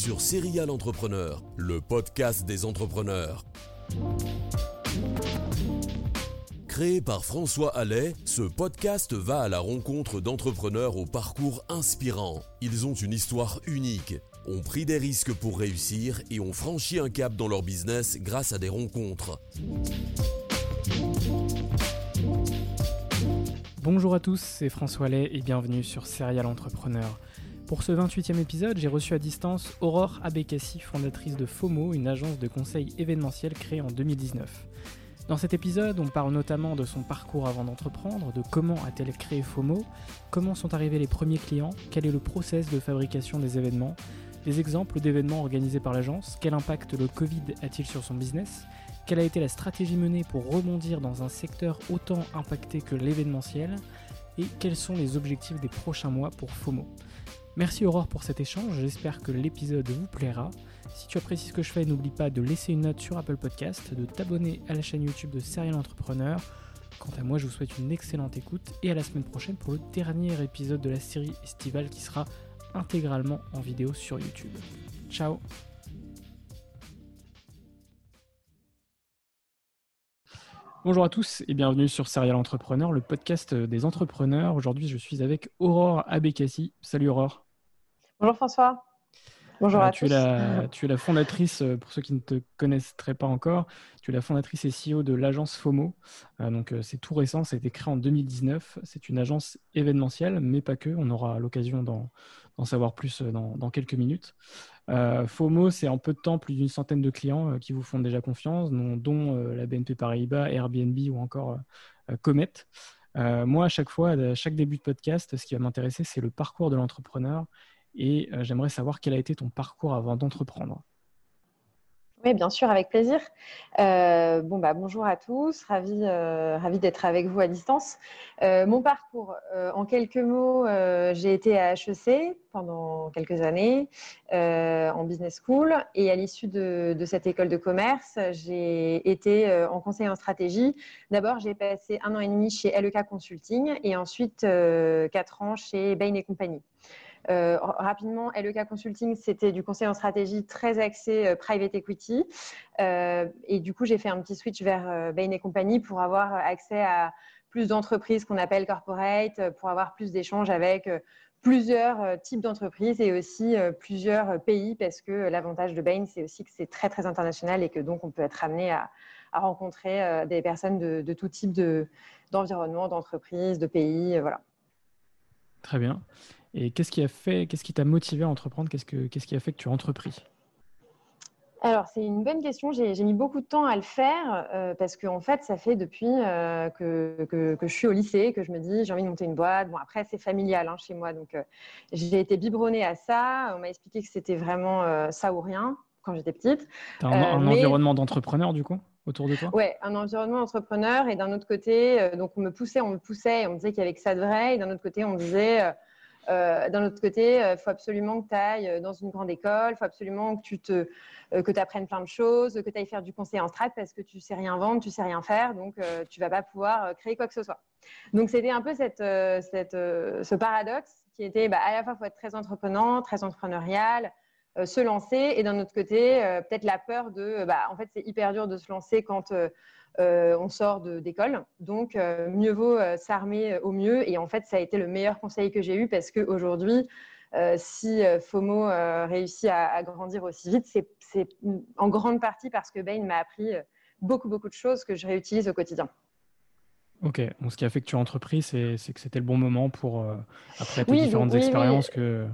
Sur Serial Entrepreneur, le podcast des entrepreneurs. Créé par François Allais, ce podcast va à la rencontre d'entrepreneurs au parcours inspirant. Ils ont une histoire unique, ont pris des risques pour réussir et ont franchi un cap dans leur business grâce à des rencontres. Bonjour à tous, c'est François Allais et bienvenue sur Serial Entrepreneur. Pour ce 28e épisode, j'ai reçu à distance Aurore Abekassi, fondatrice de FOMO, une agence de conseil événementiel créée en 2019. Dans cet épisode, on parle notamment de son parcours avant d'entreprendre, de comment a-t-elle créé FOMO, comment sont arrivés les premiers clients, quel est le process de fabrication des événements, des exemples d'événements organisés par l'agence, quel impact le Covid a-t-il sur son business, quelle a été la stratégie menée pour rebondir dans un secteur autant impacté que l'événementiel, et quels sont les objectifs des prochains mois pour FOMO. Merci Aurore pour cet échange, j'espère que l'épisode vous plaira. Si tu apprécies ce que je fais, n'oublie pas de laisser une note sur Apple Podcast, de t'abonner à la chaîne YouTube de Serial Entrepreneur. Quant à moi, je vous souhaite une excellente écoute et à la semaine prochaine pour le dernier épisode de la série estivale qui sera intégralement en vidéo sur YouTube. Ciao Bonjour à tous et bienvenue sur Serial Entrepreneur, le podcast des entrepreneurs. Aujourd'hui, je suis avec Aurore Abekassi. Salut Aurore. Bonjour François. Bonjour à tu tous. Es la, tu es la fondatrice, euh, pour ceux qui ne te connaîtraient pas encore, tu es la fondatrice et CEO de l'agence FOMO. Euh, donc euh, c'est tout récent, ça a été créé en 2019. C'est une agence événementielle, mais pas que. On aura l'occasion d'en savoir plus dans, dans quelques minutes. Euh, FOMO, c'est en peu de temps plus d'une centaine de clients euh, qui vous font déjà confiance, dont, euh, la BNP Paribas, Airbnb ou encore Comet. moi, à chaque fois, à chaque début de podcast, ce qui va m'intéresser, c'est le parcours de l'entrepreneur. Et j'aimerais savoir quel a été ton parcours avant d'entreprendre. Oui, bien sûr, avec plaisir. Euh, bon, bah, bonjour à tous, ravi, euh, ravi d'être avec vous à distance. Euh, mon parcours, en quelques mots, j'ai été à HEC pendant quelques années en business school et à l'issue de, cette école de commerce, j'ai été en conseil en stratégie. D'abord, j'ai passé un an et demi chez LEK Consulting et ensuite quatre ans chez Bain et compagnie. Euh, rapidement, LEK Consulting, c'était du conseil en stratégie très axé euh, private equity. Euh, et du coup, j'ai fait un petit switch vers Bain et compagnie pour avoir accès à plus d'entreprises qu'on appelle corporate, pour avoir plus d'échanges avec plusieurs types d'entreprises et aussi plusieurs pays parce que l'avantage de Bain, c'est aussi que c'est très, très international et que donc on peut être amené à, rencontrer des personnes de, tout type d'environnement, d'entreprise, de pays. voilà. Très bien. Et qu'est-ce qui a fait, qu'est-ce qui t'a motivé à entreprendre? Qu'est-ce, que, qu'est-ce qui a fait que tu as entrepris? Alors, c'est une bonne question. J'ai, mis beaucoup de temps à le faire euh, parce que, en fait, ça fait depuis euh, que, que, je suis au lycée que je me dis j'ai envie de monter une boîte. Bon, après, c'est familial hein, chez moi. Donc, euh, j'ai été biberonnée à ça. On m'a expliqué que c'était vraiment ça ou rien quand j'étais petite. Tu as un, environnement d'entrepreneur, du coup autour de toi? Oui, un environnement d'entrepreneur. Et d'un autre côté, donc on me poussait, on me poussait, on me disait qu'il y avait que ça de vrai. Et d'un autre côté, on me disait D'un autre côté, il faut absolument que tu ailles dans une grande école, il faut absolument que tu te, que apprennes plein de choses, que tu ailles faire du conseil en strat parce que tu sais rien vendre, tu sais rien faire, donc tu vas pas pouvoir créer quoi que ce soit. Donc c'était un peu ce paradoxe qui était bah, à la fois faut être très entreprenant, très entrepreneurial, euh, se lancer et d'un autre côté euh, peut-être la peur de bah, en fait c'est hyper dur de se lancer quand euh, on sort d'école. Donc mieux vaut s'armer au mieux. Et en fait ça a été le meilleur conseil que j'ai eu parce qu'aujourd'hui si FOMO réussit à, grandir aussi vite c'est en grande partie parce que Bain m'a appris beaucoup beaucoup de choses que je réutilise au quotidien. Ok, donc ce qui a fait que tu as entrepris, c'est que c'était le bon moment pour, après tes différentes expériences que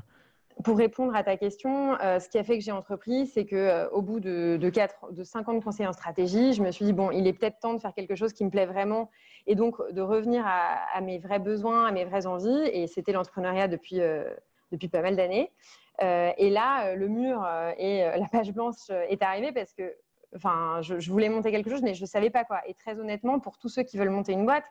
pour répondre à ta question, euh, ce qui a fait que j'ai entrepris, c'est que euh, au bout de, de, 4, de 5 ans de conseil en stratégie, je me suis dit, bon, il est peut-être temps de faire quelque chose qui me plaît vraiment et donc de revenir à, mes vrais besoins, à mes vraies envies. Et c'était l'entrepreneuriat depuis, euh, pas mal d'années. et là, le mur et la page blanche est arrivée parce que enfin, je, je, voulais monter quelque chose, mais je ne savais pas quoi. Et très honnêtement, pour tous ceux qui veulent monter une boîte,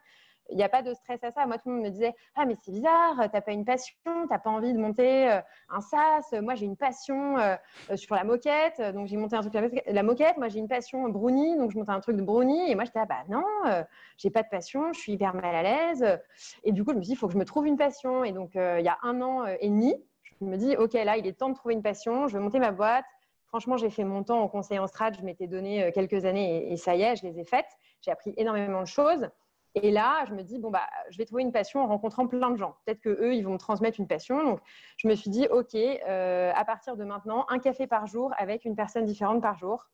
il n'y a pas de stress à ça. Moi, tout le monde me disait Ah, mais c'est bizarre, tu n'as pas une passion, tu n'as pas envie de monter euh, un SaaS. Moi, j'ai une passion euh, euh, sur la moquette, donc j'ai monté un truc la moquette. Moi, j'ai une passion brownie, donc je montais un truc de brownie. Et moi, j'étais Ah, bah non, j'ai pas de passion, je suis hyper mal à l'aise. Et du coup, je me suis dit Il faut que je me trouve une passion. Et donc, il y a un an et demi, je me dis Ok, là, il est temps de trouver une passion, je vais monter ma boîte. Franchement, j'ai fait mon temps en conseil en strat, je m'étais donné quelques années et ça y est, je les ai faites. J'ai appris énormément de choses. Et là, je me dis, bon, bah, je vais trouver une passion en rencontrant plein de gens. Peut-être qu'eux, ils vont me transmettre une passion. Donc, je me suis dit, OK, euh, à partir de maintenant, un café par jour avec une personne différente par jour.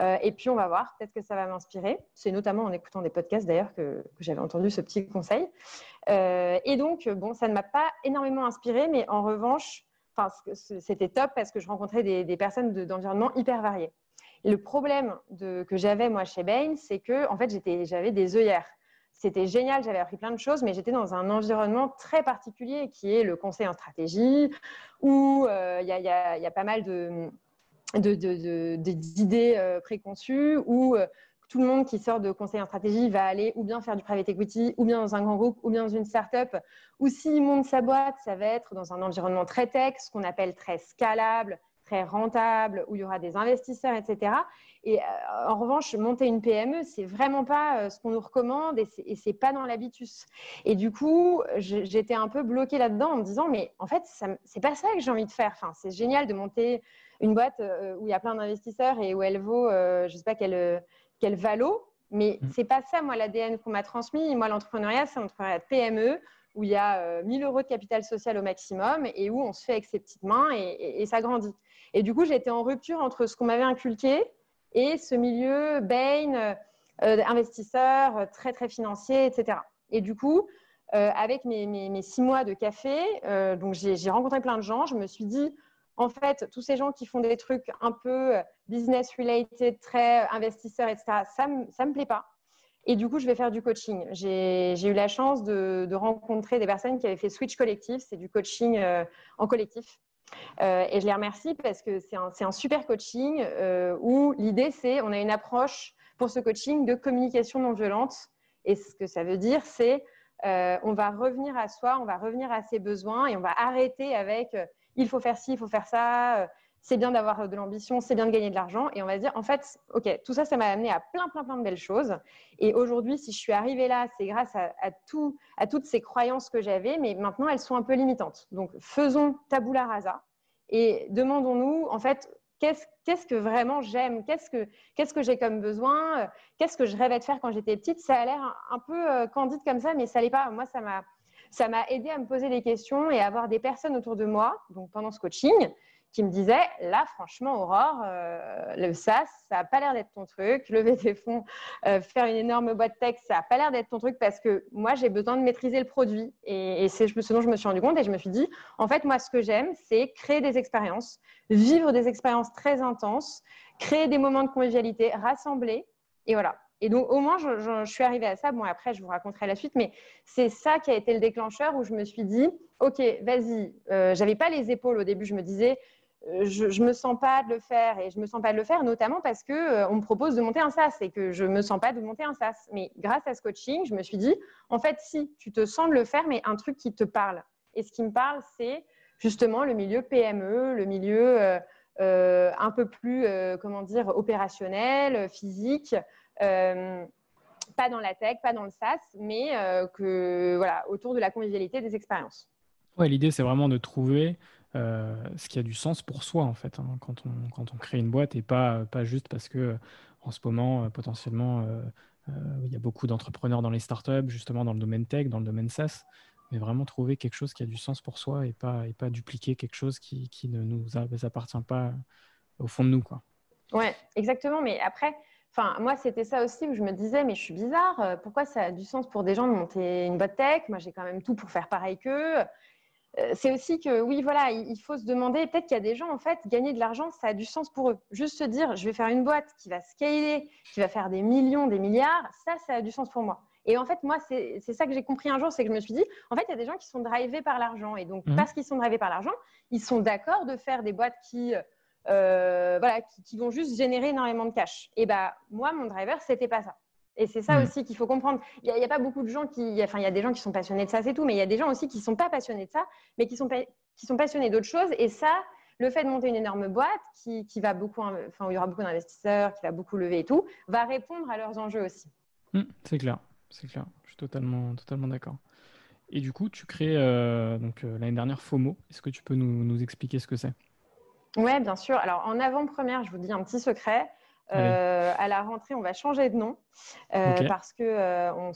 Euh, et puis, on va voir, peut-être que ça va m'inspirer. C'est notamment en écoutant des podcasts, d'ailleurs, que, j'avais entendu ce petit conseil. Euh, et donc, bon, ça ne m'a pas énormément inspiré, mais en revanche, c'était top parce que je rencontrais des, personnes d'environnement hyper variés. le problème que j'avais, moi, chez Bain, c'est que, en fait, j'avais des œillères. C'était génial, j'avais appris plein de choses, mais j'étais dans un environnement très particulier qui est le conseil en stratégie, où euh, il y, a pas mal d'idées euh, préconçues, où euh, tout le monde qui sort de conseil en stratégie va aller ou bien faire du private equity, ou bien dans un grand groupe, ou bien dans une startup. Ou s'il monte sa boîte, ça va être dans un environnement très tech, ce qu'on appelle très scalable, très rentable, où il y aura des investisseurs, etc. Et euh, en revanche, monter une PME, c'est vraiment pas euh, ce qu'on nous recommande et c'est pas dans l'habitus. Et du coup, j'étais un peu bloquée là-dedans en me disant, mais en fait, c'est pas ça que j'ai envie de faire. Enfin, c'est génial de monter une boîte euh, où il y a plein d'investisseurs et où elle vaut, je sais pas quelle, quelle valo, mais mm. c'est pas ça, moi, l'ADN qu'on m'a transmis. Moi, l'entrepreneuriat, c'est un entrepreneuriat de PME où il y a 1000 euros de capital social au maximum et où on se fait avec ses petites mains et, et ça grandit. Et du coup, j'étais en rupture entre ce qu'on m'avait inculqué et ce milieu Bain, euh, euh, investisseur, euh, très très financier, etc. Et du coup, avec mes, six mois de café, donc j'ai rencontré plein de gens. Je me suis dit, en fait, tous ces gens qui font des trucs un peu business related, très investisseurs, etc., ça ne me, plaît pas. Et du coup, je vais faire du coaching. J'ai eu la chance de, rencontrer des personnes qui avaient fait Switch Collectif, c'est du coaching en collectif. Euh, et je les remercie parce que c'est un, super coaching euh, où l'idée, c'est, on a une approche pour ce coaching de communication non violente. Et ce que ça veut dire, c'est euh, on va revenir à soi, on va revenir à ses besoins et on va arrêter avec il faut faire ci, il faut faire ça, c'est bien d'avoir de l'ambition, c'est bien de gagner de l'argent. Et on va dire, en fait, OK, tout ça, ça m'a amené à plein, plein, plein de belles choses. Et aujourd'hui, si je suis arrivée là, c'est grâce à, tout, à toutes ces croyances que j'avais, mais maintenant, elles sont un peu limitantes. Donc, faisons tabula rasa et demandons-nous, en fait, qu'est-ce que vraiment j'aime? Qu'est-ce que, que j'ai comme besoin? Qu'est-ce que je rêvais de faire quand j'étais petite? Ça a l'air un, peu euh, candide comme ça, mais ça l'est pas. Moi, ça m'a ça m'a aidé à me poser des questions et à avoir des personnes autour de moi, donc pendant ce coaching, qui me disait là, franchement, Aurore, euh, le SaaS, ça n'a pas l'air d'être ton truc. Lever des fonds, euh, faire une énorme boîte tech, ça n'a pas l'air d'être ton truc parce que moi, j'ai besoin de maîtriser le produit. Et, c'est ce dont je me suis rendu compte et je me suis dit, en fait, moi, ce que j'aime, c'est créer des expériences, vivre des expériences très intenses, créer des moments de convivialité, rassembler. Et voilà. Et donc, au moins, je, suis arrivée à ça. Bon, après, je vous raconterai la suite, mais c'est ça qui a été le déclencheur où je me suis dit, OK, vas-y. Euh, j'avais pas les épaules au début. Je me disais, je ne me sens pas de le faire et je me sens pas de le faire notamment parce que euh, on me propose de monter un SaaS et que je me sens pas de monter un SaaS. Mais grâce à ce coaching, je me suis dit en fait si tu te sens de le faire mais un truc qui te parle Et ce qui me parle, c'est justement le milieu PME, le milieu euh, euh, un peu plus, comment dire, opérationnel, physique. pas dans la tech, pas dans le SaaS, mais que voilà, autour de la convivialité des expériences. Ouais, l'idée, c'est vraiment de trouver ce qui a du sens pour soi, en fait, hein, quand, on, quand on crée une boîte et pas, pas juste parce que en ce moment, potentiellement, euh, il y a beaucoup d'entrepreneurs dans les startups, justement dans le domaine tech, dans le domaine SaaS, mais vraiment trouver quelque chose qui a du sens pour soi et pas, et pas dupliquer quelque chose qui, qui ne nous appartient pas au fond de nous. Quoi. Ouais, exactement. Mais après, Enfin, moi, c'était ça aussi où je me disais, mais je suis bizarre, euh, pourquoi ça a du sens pour des gens de monter une boîte tech? Moi, j'ai quand même tout pour faire pareil qu'eux. Euh, c'est aussi que, oui, voilà, il faut se demander, peut-être qu'il y a des gens, en fait, gagner de l'argent, ça a du sens pour eux. Juste se dire, je vais faire une boîte qui va scaler, qui va faire des millions, des milliards, ça, ça a du sens pour moi. Et en fait, moi, c'est ça que j'ai compris un jour, c'est que je me suis dit, en fait, il y a des gens qui sont drivés par l'argent. Et donc, mmh. parce qu'ils sont drivés par l'argent, ils sont d'accord de faire des boîtes qui, euh, voilà, qui, vont juste générer énormément de cash. Et bah, moi, mon driver, c'était pas ça. Et c'est ça mm. aussi qu'il faut comprendre. Il n'y a, pas beaucoup de gens qui. Enfin, il y a des gens qui sont passionnés de ça, c'est tout, mais il y a des gens aussi qui ne sont pas passionnés de ça, mais qui sont, qui sont passionnés d'autres choses. Et ça, le fait de monter une énorme boîte qui, qui va beaucoup, enfin, où il y aura beaucoup d'investisseurs, qui va beaucoup lever et tout, va répondre à leurs enjeux aussi. Mm, c'est clair, c'est clair. Je suis totalement, totalement d'accord. Et du coup, tu crées euh, donc euh, l'année dernière FOMO. Est-ce que tu peux nous, nous expliquer ce que c'est? Oui, bien sûr. Alors, en avant-première, je vous dis un petit secret. Euh, à la rentrée, on va changer de nom euh, parce que euh, on,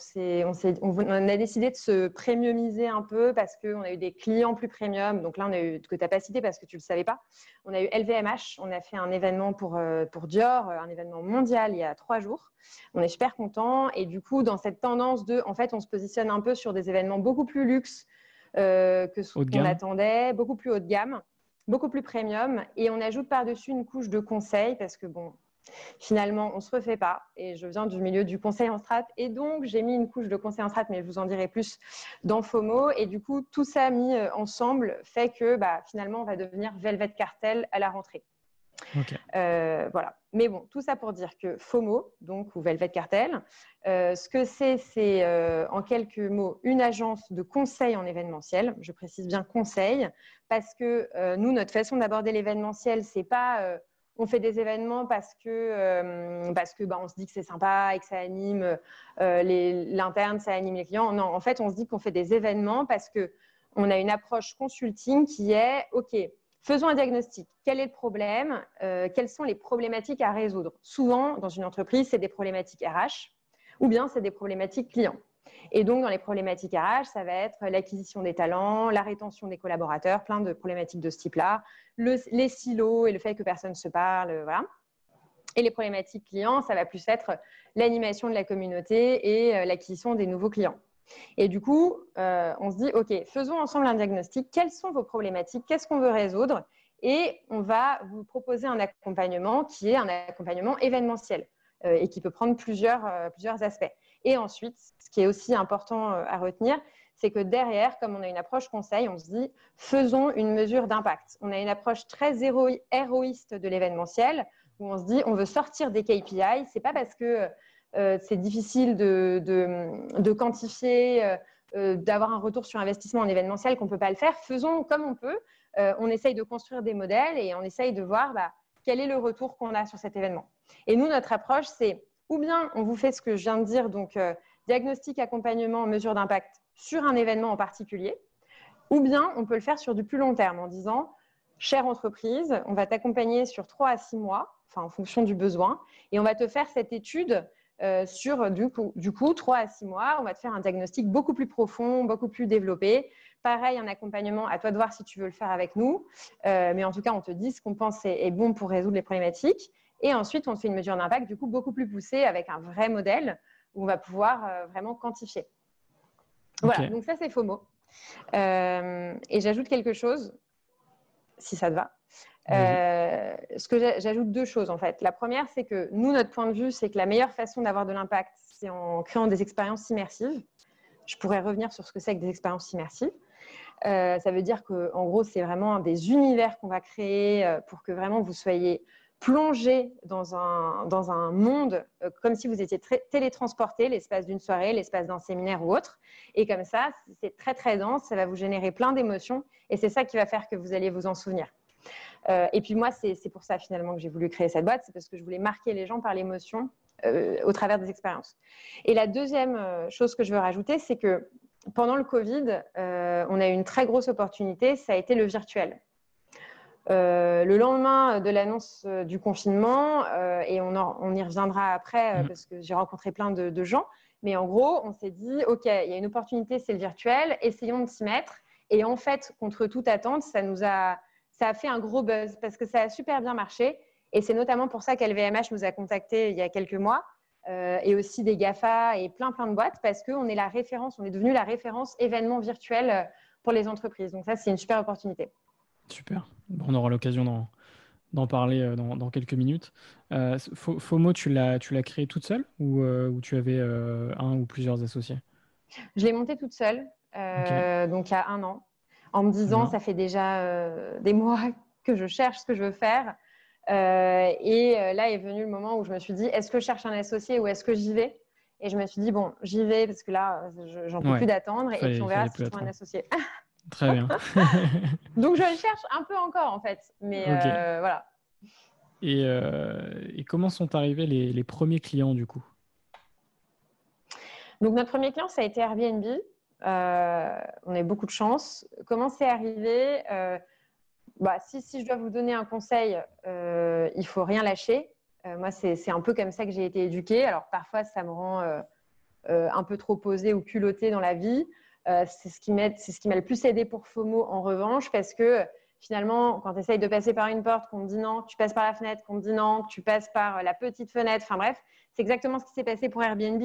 on, a décidé de se premiumiser un peu parce qu'on a eu des clients plus premium. Donc là, on a eu que tu n'as pas cité parce que tu ne le savais pas. On a eu LVMH. On a fait un événement pour, pour Dior, un événement mondial il y a trois jours. On est super content. Et du coup, dans cette tendance de, en fait, on se positionne un peu sur des événements beaucoup plus luxe que ce qu'on attendait, beaucoup plus haut de gamme beaucoup plus premium et on ajoute par-dessus une couche de conseils parce que bon, Finalement, on ne se refait pas. Et je viens du milieu du conseil en strat. Et donc, j'ai mis une couche de conseil en strat, mais je vous en dirai plus dans FOMO. Et du coup, tout ça mis euh, ensemble fait que bah, finalement, on va devenir Velvet Cartel à la rentrée. Euh, voilà. Mais bon, tout ça pour dire que FOMO, donc, ou Velvet Cartel, euh, ce que c'est, c'est en quelques mots une agence de conseil en événementiel. Je précise bien conseil, parce que nous, notre façon d'aborder l'événementiel, c'est pas on fait des événements parce que, euh, parce que bah, on se dit que c'est sympa et que ça anime euh, l'interne, ça anime les clients. Non, en fait, on se dit qu'on fait des événements parce que on a une approche consulting qui est OK. Faisons un diagnostic. Quel est le problème? Euh, Quelles sont les problématiques à résoudre? Souvent, dans une entreprise, c'est des problématiques RH ou bien c'est des problématiques clients. Et donc, dans les problématiques RH, ça va être l'acquisition des talents, la rétention des collaborateurs, plein de problématiques de ce type-là, les silos et le fait que personne ne se parle, voilà. Et les problématiques clients, ça va plus être l'animation de la communauté et euh, l'acquisition des nouveaux clients. Et du coup, euh, on se dit, OK, faisons ensemble un diagnostic. Quelles sont vos problématiques? Qu'est-ce qu'on veut résoudre? Et on va vous proposer un accompagnement qui est un accompagnement événementiel euh, et qui peut prendre plusieurs, plusieurs aspects. Et ensuite, ce qui est aussi important euh, à retenir, c'est que derrière, comme on a une approche conseil, on se dit faisons une mesure d'impact. On a une approche très héroïste de l'événementiel où on se dit on veut sortir des KPI. C'est pas parce que euh, c'est difficile de, quantifier, euh, d'avoir un retour sur investissement en événementiel qu'on ne peut pas le faire. Faisons comme on peut. on essaye de construire des modèles et on essaye de voir bah, quel est le retour qu'on a sur cet événement. Et nous, notre approche, c'est ou bien on vous fait ce que je viens de dire, donc euh, diagnostic, accompagnement, mesure d'impact sur un événement en particulier, ou bien on peut le faire sur du plus long terme en disant, chère entreprise, on va t'accompagner sur 3 à 6 mois, enfin en fonction du besoin, et on va te faire cette étude euh, sur du coup, du coup 3 à 6 mois, on va te faire un diagnostic beaucoup plus profond, beaucoup plus développé. Pareil, un accompagnement, à toi de voir si tu veux le faire avec nous, euh, mais en tout cas, on te dit ce qu'on pense est bon pour résoudre les problématiques. Et ensuite, on fait une mesure d'impact du coup beaucoup plus poussée avec un vrai modèle où on va pouvoir euh, vraiment quantifier. Voilà, donc ça c'est FOMO. Euh, et j'ajoute quelque chose, si ça te va. Euh, ce que j'ajoute deux choses en fait. La première, c'est que nous, notre point de vue, c'est que la meilleure façon d'avoir de l'impact, c'est en créant des expériences immersives. Je pourrais revenir sur ce que c'est que des expériences immersives. ça veut dire que, en gros, c'est vraiment des univers qu'on va créer pour que vraiment vous soyez plonger dans un, dans un monde comme si vous étiez télétransporté l'espace d'une soirée, l'espace d'un séminaire ou autre. Et comme ça, c'est très très dense, ça va vous générer plein d'émotions et c'est ça qui va faire que vous allez vous en souvenir. et puis moi, c'est pour ça finalement que j'ai voulu créer cette boîte, c'est parce que je voulais marquer les gens par l'émotion au travers des expériences. Et la deuxième chose que je veux rajouter, c'est que pendant le Covid, euh, on a eu une très grosse opportunité, ça a été le virtuel. Euh, le lendemain de l'annonce euh, du confinement, et on, y reviendra après mm. parce que j'ai rencontré plein de, gens, mais en gros, on s'est dit, OK, il y a une opportunité, c'est le virtuel, essayons de s'y mettre. Et en fait, contre toute attente, ça nous a, ça a fait un gros buzz parce que ça a super bien marché. Et c'est notamment pour ça qu'LVMH nous a contactés il y a quelques mois euh, et aussi des GAFA et plein plein de boîtes parce qu'on est la référence, on est devenu la référence événement virtuel euh, pour les entreprises. Donc ça, c'est une super opportunité. Super. on aura l'occasion d'en parler euh, dans, quelques minutes. FOMO, tu l'as créé toute seule ou, tu avais un ou plusieurs associés? Je l'ai monté toute seule, donc il y a un an, en me disant, ça fait déjà des mois que je cherche ce que je veux faire. Euh, et euh, là est venu le moment où je me suis dit, est-ce que je cherche un associé ou est-ce que j'y vais? Et je me suis dit, bon, j'y vais parce que là, j'en peux plus d'attendre et puis on verra si je trouve un associé. Très bien. Donc je cherche un peu encore en fait, mais euh, voilà. Et, et, comment sont arrivés les, les, premiers clients du coup? Donc notre premier client, ça a été Airbnb. on a eu beaucoup de chance. Comment c'est arrivé? Bah, si, si, je dois vous donner un conseil, euh, il faut rien lâcher. Euh, moi, c'est un peu comme ça que j'ai été éduquée. Alors parfois, ça me rend euh, euh, un peu trop posée ou culottée dans la vie. C'est ce qui m'a le plus aidé pour FOMO en revanche, parce que finalement, quand tu essayes de passer par une porte, qu'on te dit non, tu passes par la fenêtre, qu'on te dit non, tu passes par la petite fenêtre, enfin bref, c'est exactement ce qui s'est passé pour Airbnb.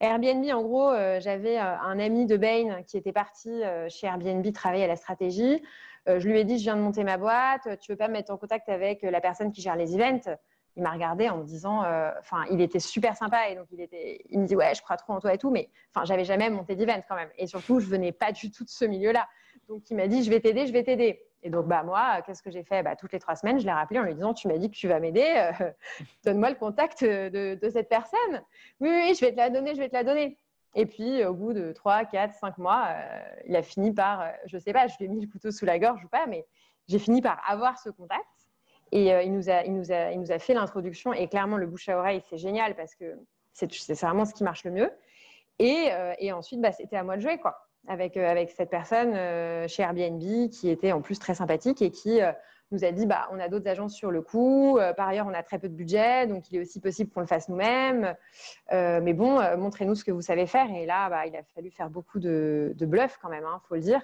Airbnb, en gros, j'avais un ami de Bain qui était parti chez Airbnb travailler à la stratégie. Euh, je lui ai dit, je viens de monter ma boîte, tu veux pas me mettre en contact avec la personne qui gère les events? Il m'a regardé en me disant, euh, enfin, il était super sympa et donc il était, il me dit ouais, je crois trop en toi et tout, mais enfin, j'avais jamais monté d'event quand même. Et surtout, je venais pas du tout de ce milieu-là. Donc il m'a dit, je vais t'aider, je vais t'aider. Et donc bah moi, qu'est-ce que j'ai fait? Bah, toutes les trois semaines, je l'ai rappelé en lui disant, tu m'as dit que tu vas m'aider, euh, donne-moi le contact de, cette personne. Oui, oui, je vais te la donner, je vais te la donner. Et puis, au bout de 3, 4, 5 mois, euh, il a fini par, euh, je sais pas, je lui ai mis le couteau sous la gorge ou pas, mais j'ai fini par avoir ce contact. Et euh, il, nous a, il, nous a, il nous a fait l'introduction. Et clairement, le bouche à oreille, c'est génial parce que c'est vraiment ce qui marche le mieux. Et, et ensuite, bah, c'était à moi de jouer, quoi, avec, avec cette personne chez Airbnb qui était en plus très sympathique et qui nous a dit bah, on a d'autres agences sur le coup. Euh, par ailleurs, on a très peu de budget, donc il est aussi possible qu'on le fasse nous-mêmes. Euh, mais bon, euh, montrez-nous ce que vous savez faire. Et là, bah, il a fallu faire beaucoup de, de bluff quand même, il hein, faut le dire.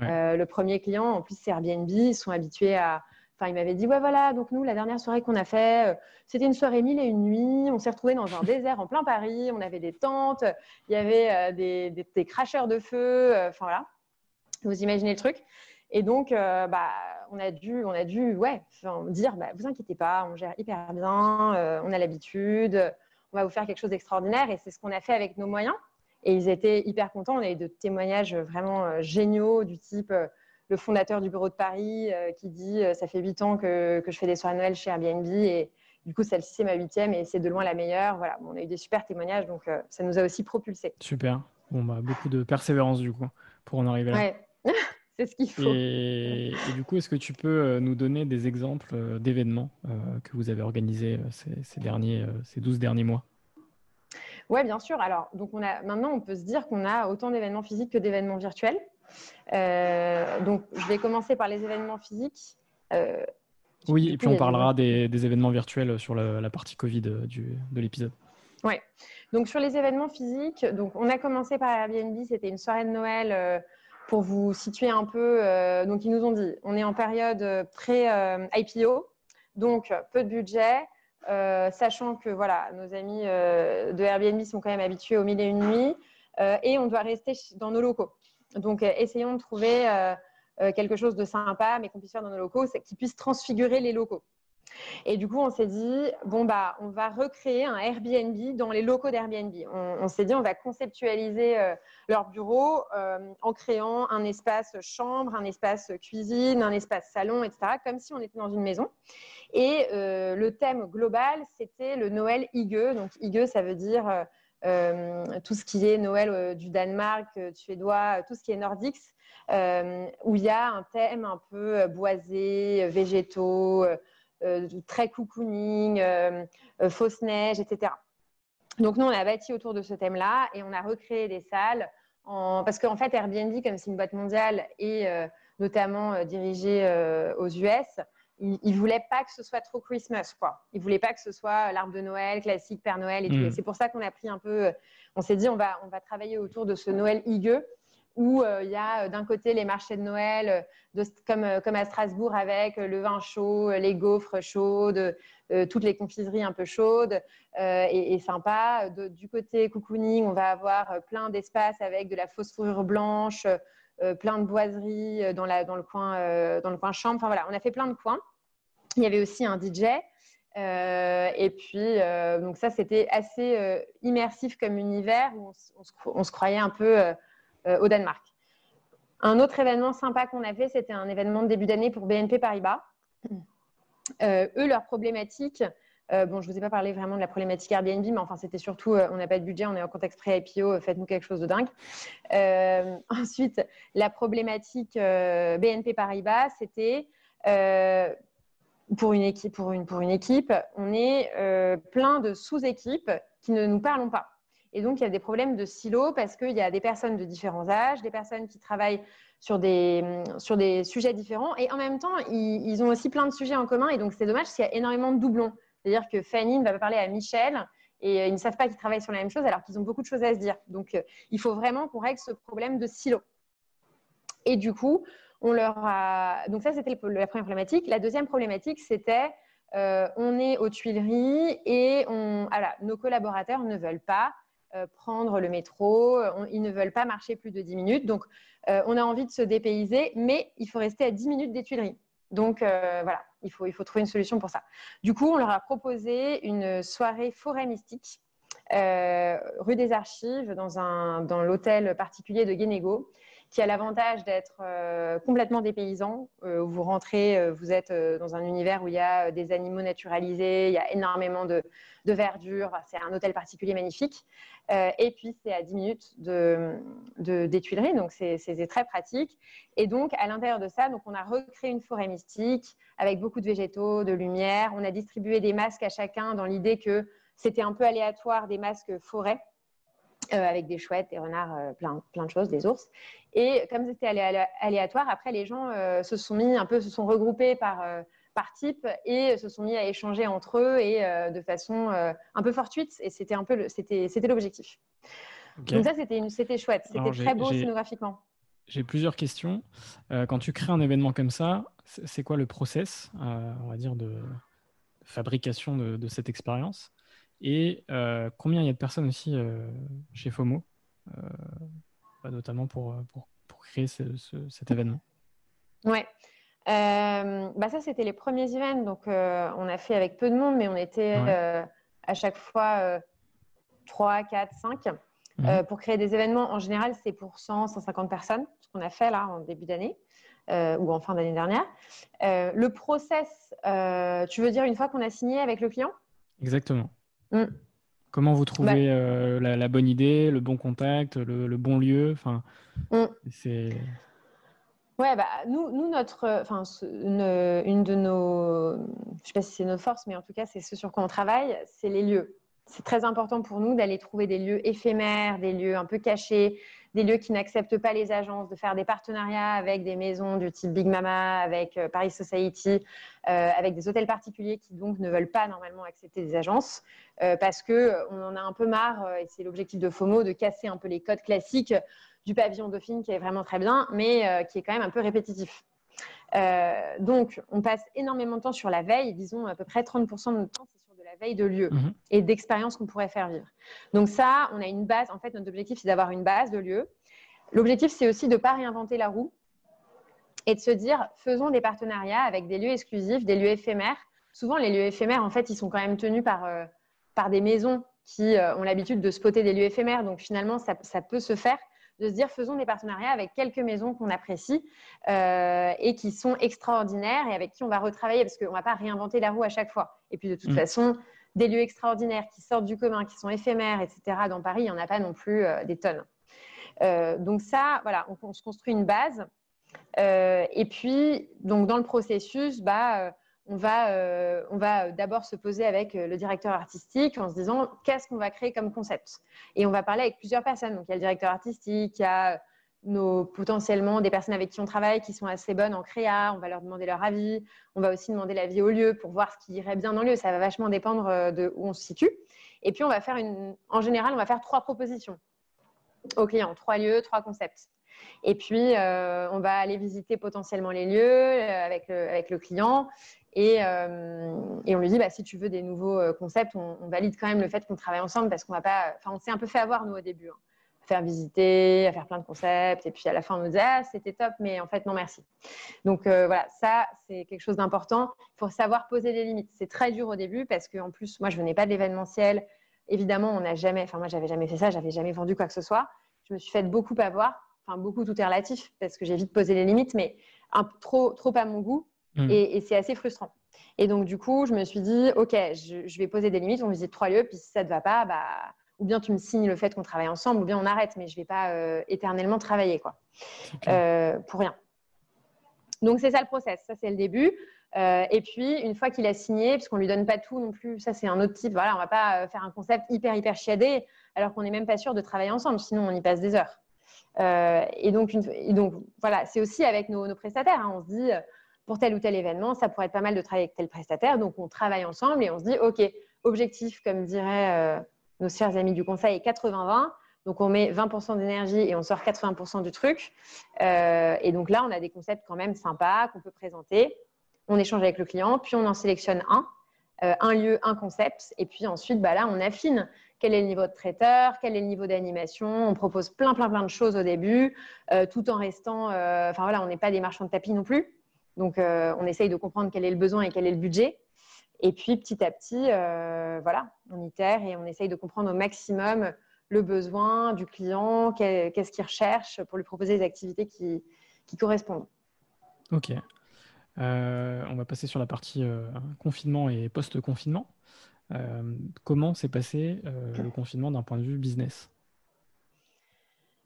le premier client, en plus, c'est Airbnb. Ils sont habitués à. Enfin, il m'avait dit ouais, voilà, donc nous, la dernière soirée qu'on a fait, c'était une soirée mille et une nuits. On s'est retrouvés dans un désert en plein Paris. On avait des tentes, il y avait des, des, des, cracheurs de feu. Enfin, voilà. Vous imaginez le truc. Et donc, euh, bah, on a dû, on a dû ouais, dire, bah, vous inquiétez pas, on gère hyper bien, euh, on a l'habitude, on va vous faire quelque chose d'extraordinaire. Et c'est ce qu'on a fait avec nos moyens. Et ils étaient hyper contents. On a eu de témoignages vraiment euh, géniaux du type le fondateur du bureau de Paris qui dit ça fait huit ans que, que, je fais des soirées Noël chez Airbnb et du coup celle-ci c'est ma huitième et c'est de loin la meilleure. Voilà, on a eu des super témoignages donc ça nous a aussi propulsé. Super. Bon bah beaucoup de persévérance du coup pour en arriver là. Ouais. c'est ce qu'il faut. Et, du coup, est-ce que tu peux euh, nous donner des exemples euh, d'événements euh, que vous avez organisés ces, derniers, ces 12 derniers mois? Oui, bien sûr. Alors, donc on a, maintenant, on peut se dire qu'on a autant d'événements physiques que d'événements virtuels. Donc, je vais commencer par les événements physiques. oui, et puis on parlera des, événements virtuels sur la, partie Covid du, de l'épisode. Oui. Donc, sur les événements physiques, donc, on a commencé par Airbnb, c'était une soirée de Noël pour vous situer un peu, euh, donc ils nous ont dit, on est en période euh, pré-IPO, euh, donc peu de budget, sachant que voilà, nos amis de Airbnb sont quand même habitués aux mille et une nuits, et on doit rester dans nos locaux. Donc essayons de trouver quelque chose de sympa, mais qu'on puisse faire dans nos locaux, qui puisse transfigurer les locaux. Et du coup, on s'est dit, bon, bah, on va recréer un Airbnb dans les locaux d'Airbnb. On, s'est dit, on va conceptualiser euh, leur bureau euh, en créant un espace chambre, un espace cuisine, un espace salon, etc., comme si on était dans une maison. Et le thème global, c'était le Noël higueux. Donc, higueux, ça veut dire tout ce qui est Noël du Danemark, suédois, tout ce qui est nordique, où il y a un thème un peu boisé, végétaux, très cocooning, fausse neige, etc. Donc nous, on a bâti autour de ce thème-là et on a recréé des salles. Parce qu'en fait, Airbnb, comme c'est une boîte mondiale et euh, notamment euh, dirigée euh, aux US, ils ne voulaient pas que ce soit trop Christmas. Quoi. Ils ne voulaient pas que ce soit l'arbre de Noël, classique, Père Noël et tout. Mm. c'est pour ça qu'on a pris un peu... On s'est dit, on va, on va travailler autour de ce Noël higueux où il y a d'un côté les marchés de Noël, comme, comme à Strasbourg avec le vin chaud, les gaufres chaudes, euh, toutes les confiseries un peu chaudes euh, et, sympas. du côté cocooning, on va avoir euh, plein d'espaces avec de la fausse fourrure blanche, plein de boiseries dans, la, dans, le coin, dans le coin chambre. Enfin voilà, on a fait plein de coins. Il y avait aussi un DJ. et puis, donc ça, c'était assez immersif comme univers où on, se, croyait un peu au Danemark. Un autre événement sympa qu'on a fait, c'était un événement de début d'année pour BNP Paribas. Euh, eux, leur problématique, euh, bon, je ne vous ai pas parlé vraiment de la problématique Airbnb, mais enfin, c'était surtout, euh, on n'a pas de budget, on est en contexte pré-IPO, faites-nous quelque chose de dingue. ensuite, la problématique BNP Paribas, c'était pour une équipe, pour une, pour une équipe, on est plein de sous-équipes qui ne nous parlent pas. Et donc, il y a des problèmes de silos parce qu'il y a des personnes de différents âges, des personnes qui travaillent sur des, sur des sujets différents. Et en même temps, ils, ont aussi plein de sujets en commun. Et donc, c'est dommage qu'il y a énormément de doublons. C'est-à-dire que Fanny ne va pas parler à Michel et euh, ils ne savent pas qu'ils travaillent sur la même chose alors qu'ils ont beaucoup de choses à se dire. Donc, euh, il faut vraiment qu'on règle ce problème de silo. Et du coup, Donc, ça, c'était la première problématique. La deuxième problématique, c'était euh, on est aux Tuileries et nos collaborateurs ne veulent pas euh, prendre le métro, ils ne veulent pas marcher plus de 10 minutes. Donc, euh, on a envie de se dépayser, mais il faut rester à 10 minutes des Tuileries. Donc, euh, voilà, il faut, trouver une solution pour ça. Du coup, on leur a proposé une soirée forêt mystique rue des Archives, dans, dans l'hôtel particulier de Guénégo qui a l'avantage d'être euh, complètement dépaysant. Euh, vous rentrez, euh, vous êtes dans un univers où il y a des animaux naturalisés, il y a énormément de, verdure. c'est un hôtel particulier magnifique. et puis, c'est à 10 minutes de, des Tuileries, donc c'est très pratique. Et donc, à l'intérieur de ça, donc, on a recréé une forêt mystique avec beaucoup de végétaux, de lumière. On a distribué des masques à chacun dans l'idée que c'était un peu aléatoire des masques forêt. Euh, avec des chouettes, des renards, euh, plein, plein de choses, des ours. Et comme c'était aléatoire, après les gens euh, se sont mis un peu, se sont regroupés par, par type et se sont mis à échanger entre eux et de façon un peu fortuite. Et c'était un peu, c'était, c'était l'objectif. Donc ça, c'était, c'était chouette. C'était très beau scénographiquement. J'ai plusieurs questions. quand tu crées un événement comme ça, c'est quoi le process, on va dire, de fabrication de, de cette expérience? Et euh, combien il y a de personnes aussi euh, chez FOMO, euh, bah, notamment pour, pour, pour créer cet événement? Ouais. bah ça, c'était les premiers events. Donc, on a fait avec peu de monde, mais on était à chaque fois 3, 4, 5. pour créer des événements, en général, c'est pour 100, 150 personnes, ce qu'on a fait là en début d'année ou en fin d'année dernière. le process, tu veux dire une fois qu'on a signé avec le client? Exactement. Mm. Comment vous trouvez bah. euh, la, bonne idée, le bon contact, le, bon lieu enfin, mm. c'est... Ouais, bah, nous, nous notre, enfin, une, une, de nos, je sais pas si c'est notre force, mais en tout cas, c'est ce sur quoi on travaille, c'est les lieux. C'est très important pour nous d'aller trouver des lieux éphémères, des lieux un peu cachés, des lieux qui n'acceptent pas les agences, de faire des partenariats avec des maisons du type Big Mama, avec euh, Paris Society, euh, avec des hôtels particuliers qui donc ne veulent pas normalement accepter des agences, euh, parce que on en a un peu marre, et c'est l'objectif de FOMO, de casser un peu les codes classiques du pavillon Dauphine qui est vraiment très bien, mais qui est quand même un peu répétitif. donc, on passe énormément de temps sur la veille, disons à peu près 30% de notre temps, c'est la veille de lieu mhm. et d'expériences qu'on pourrait faire vivre. Donc ça, on a une base. En fait, notre objectif, c'est d'avoir une base de lieu. L'objectif, c'est aussi de ne pas réinventer la roue et de se dire, faisons des partenariats avec des lieux exclusifs, des lieux éphémères. Souvent, les lieux éphémères, en fait, ils sont quand même tenus par, euh, par des maisons qui euh, ont l'habitude de spotter des lieux éphémères. Donc, finalement, ça, ça peut se faire de se dire faisons des partenariats avec quelques maisons qu'on apprécie euh, et qui sont extraordinaires et avec qui on va retravailler parce qu'on ne va pas réinventer la roue à chaque fois. Et puis de toute mm. façon, des lieux extraordinaires qui sortent du commun, qui sont éphémères, etc. Dans Paris, il n'y en a pas non plus euh, des tonnes. Euh, donc ça, voilà, on, se construit une base. et puis, donc dans le processus, bah, on va, euh, va d'abord se poser avec euh, le directeur artistique en se disant qu'est-ce qu'on va créer comme concept? Et on va parler avec plusieurs personnes. Donc, il y a le directeur artistique, il y a potentiellement des personnes avec qui on travaille qui sont assez bonnes en créa. On va leur demander leur avis. On va aussi demander l'avis au lieu pour voir ce qui irait bien dans le lieu. Ça va vachement dépendre euh, de où on se situe. Et puis, on va faire une, en général, on va faire trois propositions aux clients, trois lieux, trois concepts. Et puis, on va aller visiter potentiellement les lieux avec, avec le client. Euh, et, on lui dit, bah, si tu veux des nouveaux euh, concepts, on, valide quand même le fait qu'on travaille ensemble parce qu'on va pas. Enfin, on s'est un peu fait avoir nous au début, hein. faire visiter, à faire plein de concepts, et puis à la fin on nous dit, ah, c'était top, mais en fait non merci. Donc euh, voilà, ça c'est quelque chose d'important. Il faut savoir poser des limites. C'est très dur au début parce qu'en plus, moi je venais pas de l'événementiel. Évidemment, on n'a jamais. Enfin moi j'avais jamais fait ça, j'avais jamais vendu quoi que ce soit. Je me suis fait beaucoup avoir. Enfin beaucoup tout est relatif parce que j'ai vite posé les limites, mais un, trop trop à mon goût. Mm. Et, c'est assez frustrant. Et donc, du coup, je me suis dit, OK, je, vais poser des limites. On visite trois lieux. Puis si ça ne te va pas, bah, ou bien tu me signes le fait qu'on travaille ensemble, ou bien on arrête. Mais je ne vais pas euh, éternellement travailler quoi, euh, pour rien. Donc, c'est ça le process. Ça, c'est le début. Euh, et puis, une fois qu'il a signé, puisqu'on ne lui donne pas tout non plus, ça, c'est un autre type. Voilà, on ne va pas faire un concept hyper, hyper chiadé, alors qu'on n'est même pas sûr de travailler ensemble. Sinon, on y passe des heures. Et, donc, voilà, c'est aussi avec nos, prestataires. Hein. on se dit pour tel ou tel événement, ça pourrait être pas mal de travailler avec tel prestataire. Donc, on travaille ensemble et on se dit, OK, objectif, comme diraient euh, nos chers amis du conseil, est 80-20. Donc, on met 20% d'énergie et on sort 80% du truc. Euh, et donc là, on a des concepts quand même sympas qu'on peut présenter. On échange avec le client, puis on en sélectionne un, euh, un lieu, un concept. Et puis ensuite, bah là, on affine quel est le niveau de traiteur, quel est le niveau d'animation. On propose plein, plein, plein de choses au début, tout en restant. Enfin voilà, on n'est pas des marchands de tapis non plus. Donc, euh, on essaye de comprendre quel est le besoin et quel est le budget. Et puis, petit à petit, euh, voilà, on itère et on essaye de comprendre au maximum le besoin du client, qu'est-ce qu'il recherche pour lui proposer des activités qui, correspondent. Ok. Euh, on va passer sur la partie confinement et post-confinement. Comment s'est passé le confinement d'un point de vue business?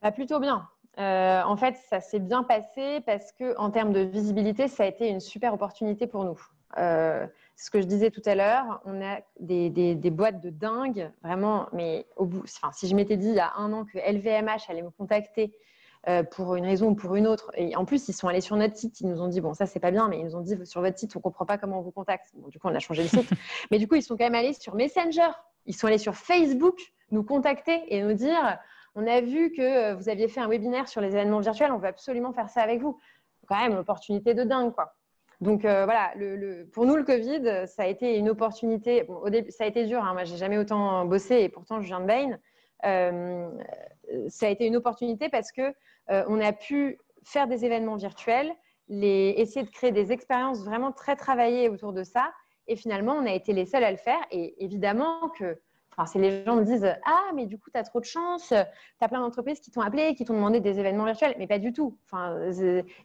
Bah, Plutôt bien. Euh, en fait, ça s'est bien passé parce que, en termes de visibilité, ça a été une super opportunité pour nous. Euh, ce que je disais tout à l'heure, on a des, boîtes de dingue, vraiment. Mais au bout, si je m'étais dit il y a un an que LVMH allait me contacter euh, pour une raison ou pour une autre, et en plus ils sont allés sur notre site, ils nous ont dit bon ça c'est pas bien, mais ils nous ont dit sur votre site on comprend pas comment on vous contacte. du coup on a changé le site, mais du coup ils sont quand même allés sur Messenger, ils sont allés sur Facebook nous contacter et nous dire on a vu que euh, vous aviez fait un webinaire sur les événements virtuels, on veut absolument faire ça avec vous. Quand même, une opportunité de dingue, quoi. Donc euh, voilà, pour nous, le Covid, ça a été une opportunité. au début, ça a été dur, hein, moi, j'ai jamais autant bossé et pourtant, je viens de Bain. Euh, ça a été une opportunité parce que on a pu faire des événements virtuels, essayer de créer des expériences vraiment très travaillées autour de ça. Et finalement, on a été les seuls à le faire. Et évidemment que Enfin, c'est les gens me disent Ah, mais du coup, tu as trop de chance, tu as plein d'entreprises qui t'ont appelé, qui t'ont demandé des événements virtuels. Mais pas du tout. Enfin,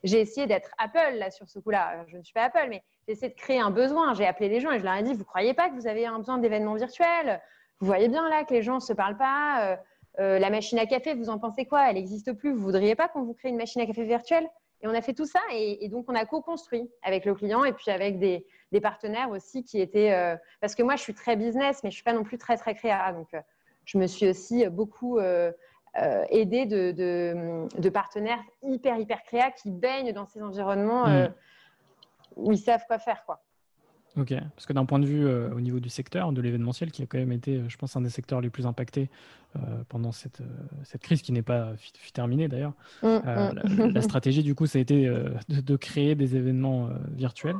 j'ai essayé d'être Apple là, sur ce coup-là. Je ne suis pas Apple, mais j'ai essayé de créer un besoin. J'ai appelé les gens et je leur ai dit Vous croyez pas que vous avez un besoin d'événements virtuels? Vous voyez bien là que les gens ne se parlent pas. Euh, euh, la machine à café, vous en pensez quoi? Elle n'existe plus. Vous ne voudriez pas qu'on vous crée une machine à café virtuelle? Et on a fait tout ça et, donc on a co-construit avec le client et puis avec des, partenaires aussi qui étaient. Euh, parce que moi, je suis très business, mais je ne suis pas non plus très, très créa. Donc, euh, je me suis aussi beaucoup aidée de, partenaires hyper, hyper créa qui baignent dans ces environnements mm. où ils savent quoi faire. Quoi. Ok, parce que d'un point de vue euh, au niveau du secteur, de l'événementiel, qui a quand même été, euh, je pense, un des secteurs les plus impactés euh, pendant cette, cette crise, qui n'est pas terminée d'ailleurs, mm, mm. la, stratégie, du coup, ça a été de, créer des événements virtuels.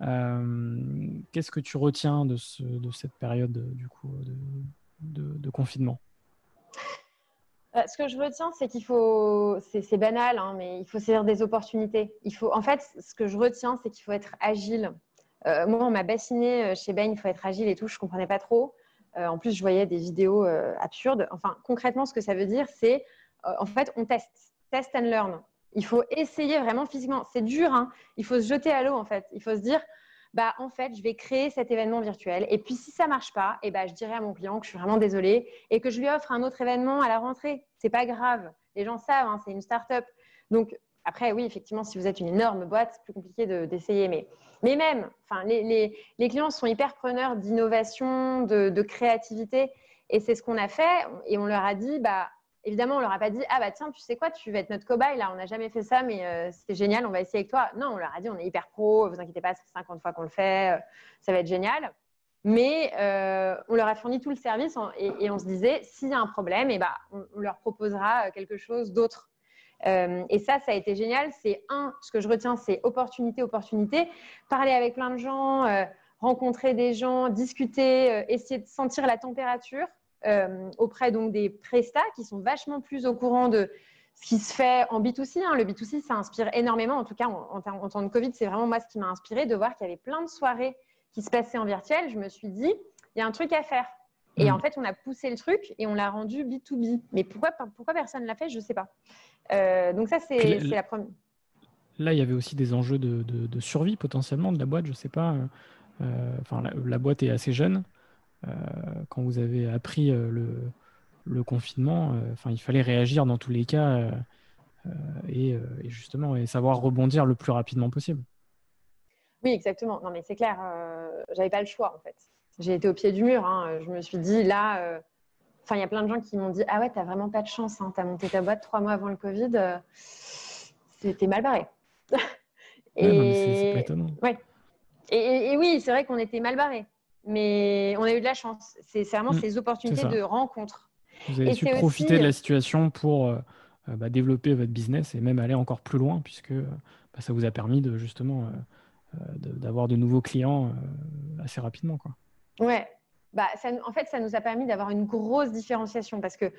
Qu'est-ce que tu retiens de, ce, de cette période, du coup, de, de confinement? Ce que je retiens, c'est qu'il faut, c'est banal, hein, mais il faut saisir des opportunités. Il faut, en fait, ce que je retiens, c'est qu'il faut être agile. Euh, moi, on m'a bassiné euh, chez Bain, il faut être agile et tout, je ne comprenais pas trop. Euh, en plus, je voyais des vidéos absurdes. Enfin, concrètement, ce que ça veut dire, c'est en fait, on teste, test and learn. Il faut essayer vraiment physiquement. C'est dur, hein. il faut se jeter à l'eau en fait. Il faut se dire, bah, en fait, je vais créer cet événement virtuel. Et puis, si ça marche pas, eh bah, je dirai à mon client que je suis vraiment désolée et que je lui offre un autre événement à la rentrée. C'est pas grave. Les gens savent, hein, c'est une start-up. Donc, après, oui, effectivement, si vous êtes une énorme boîte, c'est plus compliqué d'essayer. mais, mais même, enfin, les, les, clients sont hyper preneurs d'innovation, de, créativité. Et c'est ce qu'on a fait. Et on leur a dit, bah, évidemment, on leur a pas dit ah bah tiens, tu sais quoi, tu vas être notre cobaye là, on n'a jamais fait ça, mais euh, c'était génial, on va essayer avec toi. Non, on leur a dit on est hyper pro, vous inquiétez pas, c'est 50 fois qu'on le fait, euh, ça va être génial. Mais euh, on leur a fourni tout le service et, on se disait s'il y a un problème, et eh bah, on, leur proposera quelque chose d'autre. Et ça, ça a été génial. C'est un, ce que je retiens, c'est opportunité, opportunité. Parler avec plein de gens, rencontrer des gens, discuter, essayer de sentir la température. Euh, auprès donc des prestats qui sont vachement plus au courant de ce qui se fait en B2C. Hein. Le B2C, ça inspire énormément. En tout cas, en, temps de Covid, c'est vraiment moi ce qui m'a inspiré de voir qu'il y avait plein de soirées qui se passaient en virtuel. Je me suis dit, il y a un truc à faire. Et mm. en fait, on a poussé le truc et on l'a rendu B2B. Mais pourquoi, pourquoi personne ne l'a fait, je ne sais pas. Euh, donc ça, c'est la première. Là, il y avait aussi des enjeux de, survie potentiellement de la boîte, je ne sais pas. Euh, enfin, la, boîte est assez jeune. Euh, quand vous avez appris euh, le, confinement, euh, enfin, il fallait réagir dans tous les cas et, justement et savoir rebondir le plus rapidement possible. Oui, exactement. Non, mais c'est clair, j'avais pas le choix en fait. J'ai été au pied du mur. Hein. Je me suis dit là, enfin, il y a plein de gens qui m'ont dit ah ouais, t'as vraiment pas de chance. Hein. T'as monté ta boîte trois mois avant le Covid, c'était mal barré. et... c'est pas étonnant. Ouais. Et, et oui, c'est vrai qu'on était mal barré mais on a eu de la chance. C'est vraiment mm, ces opportunités de rencontre. Vous avez su profiter de la situation pour euh, euh, bah, développer votre business et même aller encore plus loin, puisque euh, bah, ça vous a permis de justement d'avoir de, nouveaux clients assez rapidement. Quoi. Ouais. Bah, en fait, ça nous a permis d'avoir une grosse différenciation parce que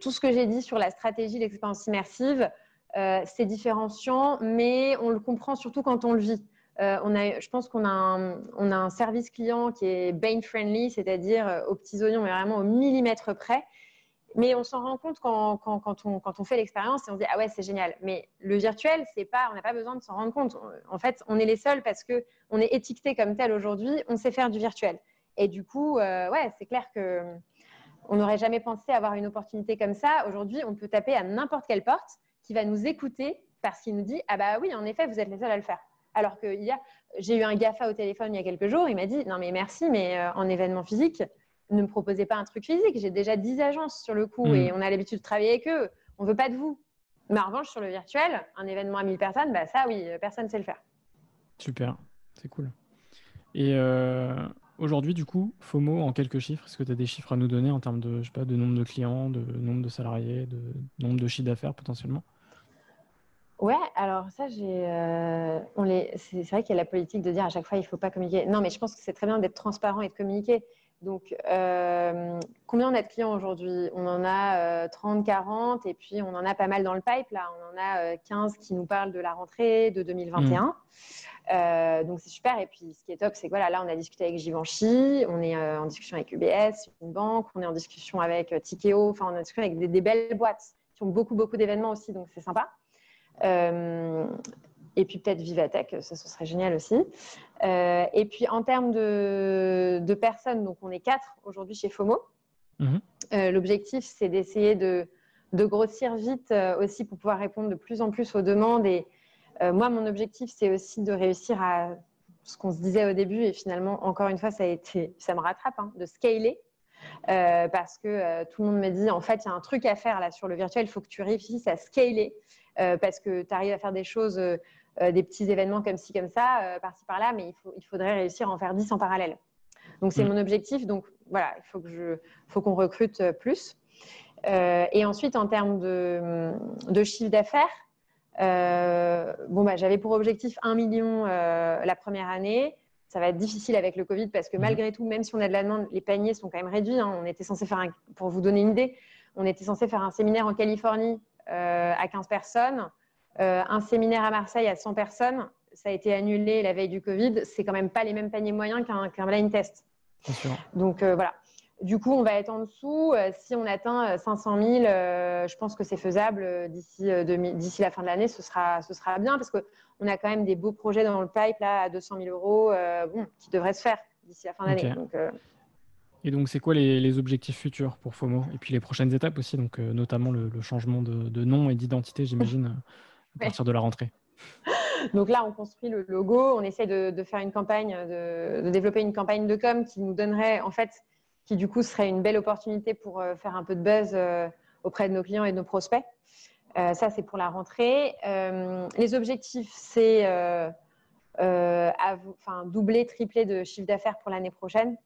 tout ce que j'ai dit sur la stratégie l'expérience immersive, c'est différenciant, mais on le comprend surtout quand on le vit. Euh, on a, je pense qu'on a, un, service client qui est Bain friendly, c'est-à-dire euh, aux petits oignons, mais vraiment au millimètre près. Mais on s'en rend compte quand, on, fait l'expérience et on se dit ah ouais c'est génial. Mais le virtuel, pas, on n'a pas besoin de s'en rendre compte. En fait, on est les seuls parce que on est étiqueté comme tel aujourd'hui. On sait faire du virtuel. Et du coup, euh, ouais, c'est clair que on n'aurait jamais pensé avoir une opportunité comme ça. Aujourd'hui, on peut taper à n'importe quelle porte qui va nous écouter parce qu'il nous dit ah bah oui en effet vous êtes les seuls à le faire. Alors que j'ai eu un GAFA au téléphone il y a quelques jours, il m'a dit Non, mais merci, mais euh, en événement physique, ne me proposez pas un truc physique. J'ai déjà 10 agences sur le coup et mm. on a l'habitude de travailler avec eux. On ne veut pas de vous. Mais en revanche, sur le virtuel, un événement à 1000 personnes, bah, ça, oui, personne ne sait le faire. Super, c'est cool. Et euh, aujourd'hui, du coup, FOMO en quelques chiffres, est-ce que tu as des chiffres à nous donner en termes de, je sais pas, de nombre de clients, de nombre de salariés, de nombre de chiffres d'affaires potentiellement? Ouais, alors ça, j'ai, euh, on les, c'est, vrai qu'il y a la politique de dire à chaque fois il ne faut pas communiquer. Non, mais je pense que c'est très bien d'être transparent et de communiquer. Donc, euh, combien on a de clients aujourd'hui? On en a 30, euh, 40, et puis on en a pas mal dans le pipe. Là, on en a 15 qui nous parlent de la rentrée de 2021. Mmh. Donc, c'est super. Et puis, ce qui est top, c'est que voilà, là, on a discuté avec Givenchy, on est en discussion avec UBS, une banque, on est en discussion avec Tikeo, enfin, on en discussion avec des, des belles boîtes qui ont beaucoup, beaucoup d'événements aussi, donc c'est sympa. Euh, et puis peut-être Vivatech, ça ce serait génial aussi. Euh, et puis en termes de, personnes, donc on est quatre aujourd'hui chez FOMO. Mhm. Euh, l'objectif, c'est d'essayer de, grossir vite aussi pour pouvoir répondre de plus en plus aux demandes. Et moi, mon objectif, c'est aussi de réussir à ce qu'on se disait au début. Et finalement, encore une fois, ça, a été, ça me rattrape, hein, de scaler. parce que tout le monde me dit, en fait, il y a un truc à faire là sur le virtuel, il faut que tu réussisses à scaler. Euh, parce que tu arrives à faire des choses, euh, euh, des petits événements comme ci, comme ça, par-ci, par-là, mais il, faut, il faudrait réussir à en faire 10 en parallèle. Donc, c'est mm. mon objectif. Donc, voilà, il faut qu'on faut qu'on recrute plus. et ensuite, en termes de, de chiffre d'affaires, bon, bah, j'avais pour objectif 1 million la première année. Ça va être difficile avec le Covid parce que mm. malgré tout, même si on a de la demande, les paniers sont quand même réduits. Hein. On était censé faire, pour vous donner une idée, on était censé faire un séminaire en Californie euh, à 15 personnes. Euh, un séminaire à Marseille à 100 personnes, ça a été annulé la veille du Covid. C'est quand même pas les mêmes paniers moyens qu'un blind test. Donc euh, voilà. Du coup, on va être en dessous. si on atteint 500 000, je pense que c'est faisable d'ici la fin de l'année. Ce sera, ce sera bien parce qu'on a quand même des beaux projets dans le pipe là, à 200 000 euros bon, qui devraient se faire d'ici la fin de l'année. Et donc, c'est quoi les, objectifs futurs pour FOMO Et puis les prochaines étapes aussi, donc euh, notamment le, changement de, nom et d'identité, j'imagine, euh, à partir de la rentrée. Donc là, on construit le logo, on essaie de, faire une campagne, de, développer une campagne de com qui nous donnerait, en fait, qui du coup serait une belle opportunité pour euh, faire un peu de buzz auprès de nos clients et de nos prospects. ça, c'est pour la rentrée. les objectifs, c'est enfin, doubler, tripler de chiffre d'affaires pour l'année prochaine.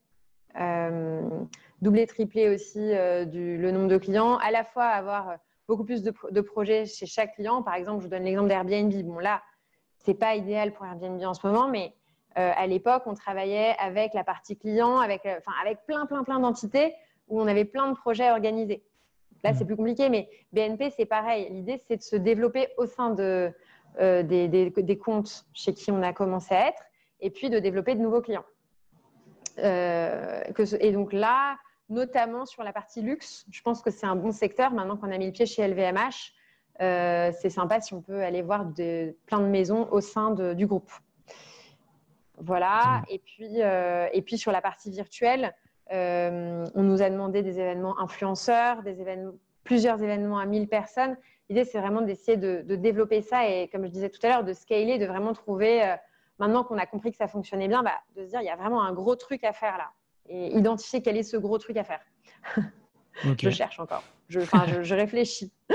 Euh, doubler, tripler aussi euh, le nombre de clients, à la fois avoir beaucoup plus de, projets chez chaque client. Par exemple, je vous donne l'exemple d'Airbnb. Bon, là, c'est pas idéal pour Airbnb en ce moment, mais euh, à l'époque, on travaillait avec la partie client, avec, enfin, avec plein, plein, plein d'entités où on avait plein de projets organisés. Là, c'est mmh. plus compliqué, mais BNP, c'est pareil. L'idée, c'est de se développer au sein de, des, des, comptes chez qui on a commencé à être et puis de développer de nouveaux clients. Euh, et donc là, notamment sur la partie luxe, je pense que c'est un bon secteur. Maintenant qu'on a mis le pied chez LVMH, euh, c'est sympa si on peut aller voir de, plein de maisons au sein du groupe. Voilà. Et puis, euh, et puis sur la partie virtuelle, on nous a demandé des événements influenceurs, des événements, plusieurs événements à 1000 personnes. L'idée, c'est vraiment d'essayer de, de, développer ça et, comme je disais tout à l'heure, de scaler, de vraiment trouver maintenant qu'on a compris que ça fonctionnait bien, bah, de se dire il y a vraiment un gros truc à faire là et identifier quel est ce gros truc à faire. je cherche encore, je, je, réfléchis.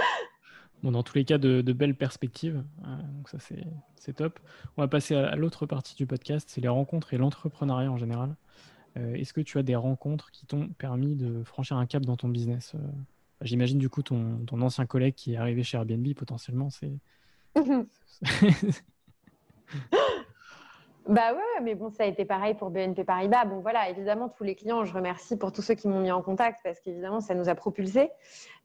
Bon, dans tous les cas, de, belles perspectives. Euh, donc ça, c'est top. On va passer à, l'autre partie du podcast, c'est les rencontres et l'entrepreneuriat en général. Euh, est-ce que tu as des rencontres qui t'ont permis de franchir un cap dans ton business euh, J'imagine du coup ton, ton, ancien collègue qui est arrivé chez Airbnb, potentiellement, c'est... Bah ouais, mais bon, ça a été pareil pour BNP Paribas. Bon, voilà, évidemment, tous les clients, je remercie pour tous ceux qui m'ont mis en contact parce qu'évidemment, ça nous a propulsés.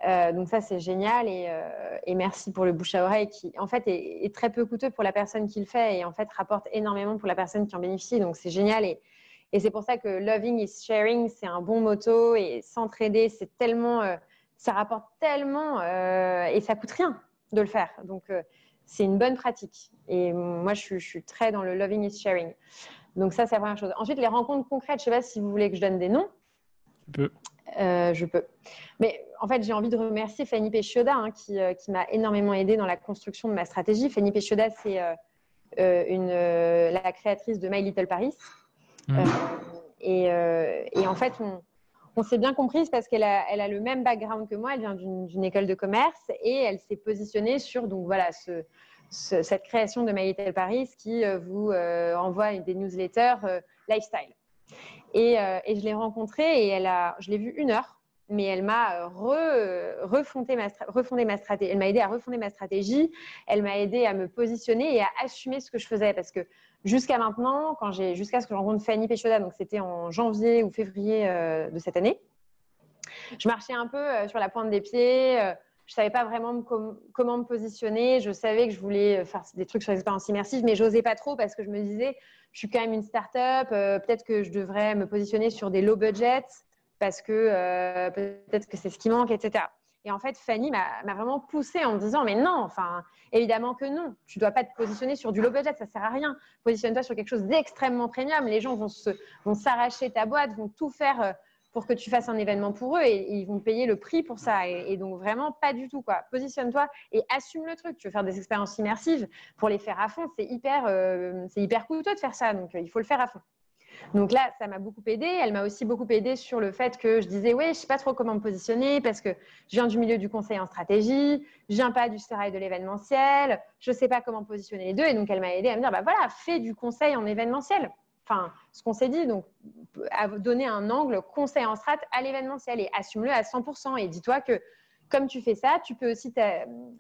Euh, donc, ça, c'est génial. Euh, et, merci pour le bouche à oreille qui, en fait, est, très peu coûteux pour la personne qui le fait et en fait, rapporte énormément pour la personne qui en bénéficie. Donc, c'est génial. Et, c'est pour ça que loving is sharing, c'est un bon motto et s'entraider, c'est tellement, euh, ça rapporte tellement et ça coûte rien de le faire. Donc, c'est une bonne pratique. Et moi, je suis, très dans le loving is sharing. Donc ça, c'est la première chose. Ensuite, les rencontres concrètes, je ne sais pas si vous voulez que je donne des noms. Tu peux. Euh, je peux. Mais en fait, j'ai envie de remercier Fanny Péchioda hein, euh, qui, m'a énormément aidé dans la construction de ma stratégie. Fanny Péchioda, c'est euh, la créatrice de My Little Paris. Mmh. Et, en fait, on, on s'est bien comprise parce qu'elle a, le même background que moi. Elle vient d'une école de commerce et elle s'est positionnée sur donc voilà ce, cette création de My Little Paris qui euh, vous euh, envoie des newsletters euh, lifestyle. Et, je l'ai rencontrée et elle a, je l'ai vue une heure, mais elle m'a refondé ma stratégie. Elle m'a aidé à refonder ma stratégie. Elle m'a aidé à me positionner et à assumer ce que je faisais parce que Jusqu'à maintenant, quand j'ai, jusqu'à ce que je rencontre Fanny Péchoda, donc c'était en janvier ou février euh, de cette année, je marchais un peu euh, sur la pointe des pieds. Euh, je savais pas vraiment comment me positionner. Je savais que je voulais faire des trucs sur l'expérience immersive, mais j'osais pas trop parce que je me disais, je suis quand même une start-up. peut-être que je devrais me positionner sur des low budget parce que peut-être que c'est ce qui manque, etc. Et en fait, Fanny m'a vraiment poussée en me disant, mais non, enfin, évidemment que non. Tu ne dois pas te positionner sur du low budget, ça ne sert à rien. Positionne-toi sur quelque chose d'extrêmement premium. Les gens vont s'arracher ta boîte, vont tout faire euh, pour que tu fasses un événement pour eux et, ils vont payer le prix pour ça. Et, donc, vraiment, pas du tout. quoi. Positionne-toi et assume le truc. Tu veux faire des expériences immersives pour les faire à fond, c'est hyper, euh, c'est hyper coûteux de faire ça. Donc, euh, il faut le faire à fond. Donc là, ça m'a beaucoup aidé. Elle m'a aussi beaucoup aidé sur le fait que je disais, oui, je ne sais pas trop comment me positionner parce que je viens du milieu du conseil en stratégie, je viens pas du sérail de l'événementiel, je ne sais pas comment positionner les deux. Et donc, elle m'a aidé à me dire, bah voilà, fais du conseil en événementiel. Enfin, ce qu'on s'est dit, donc, à donner un angle conseil en strat à l'événementiel et assume-le à 100%. Et dis-toi que comme tu fais ça, tu peux aussi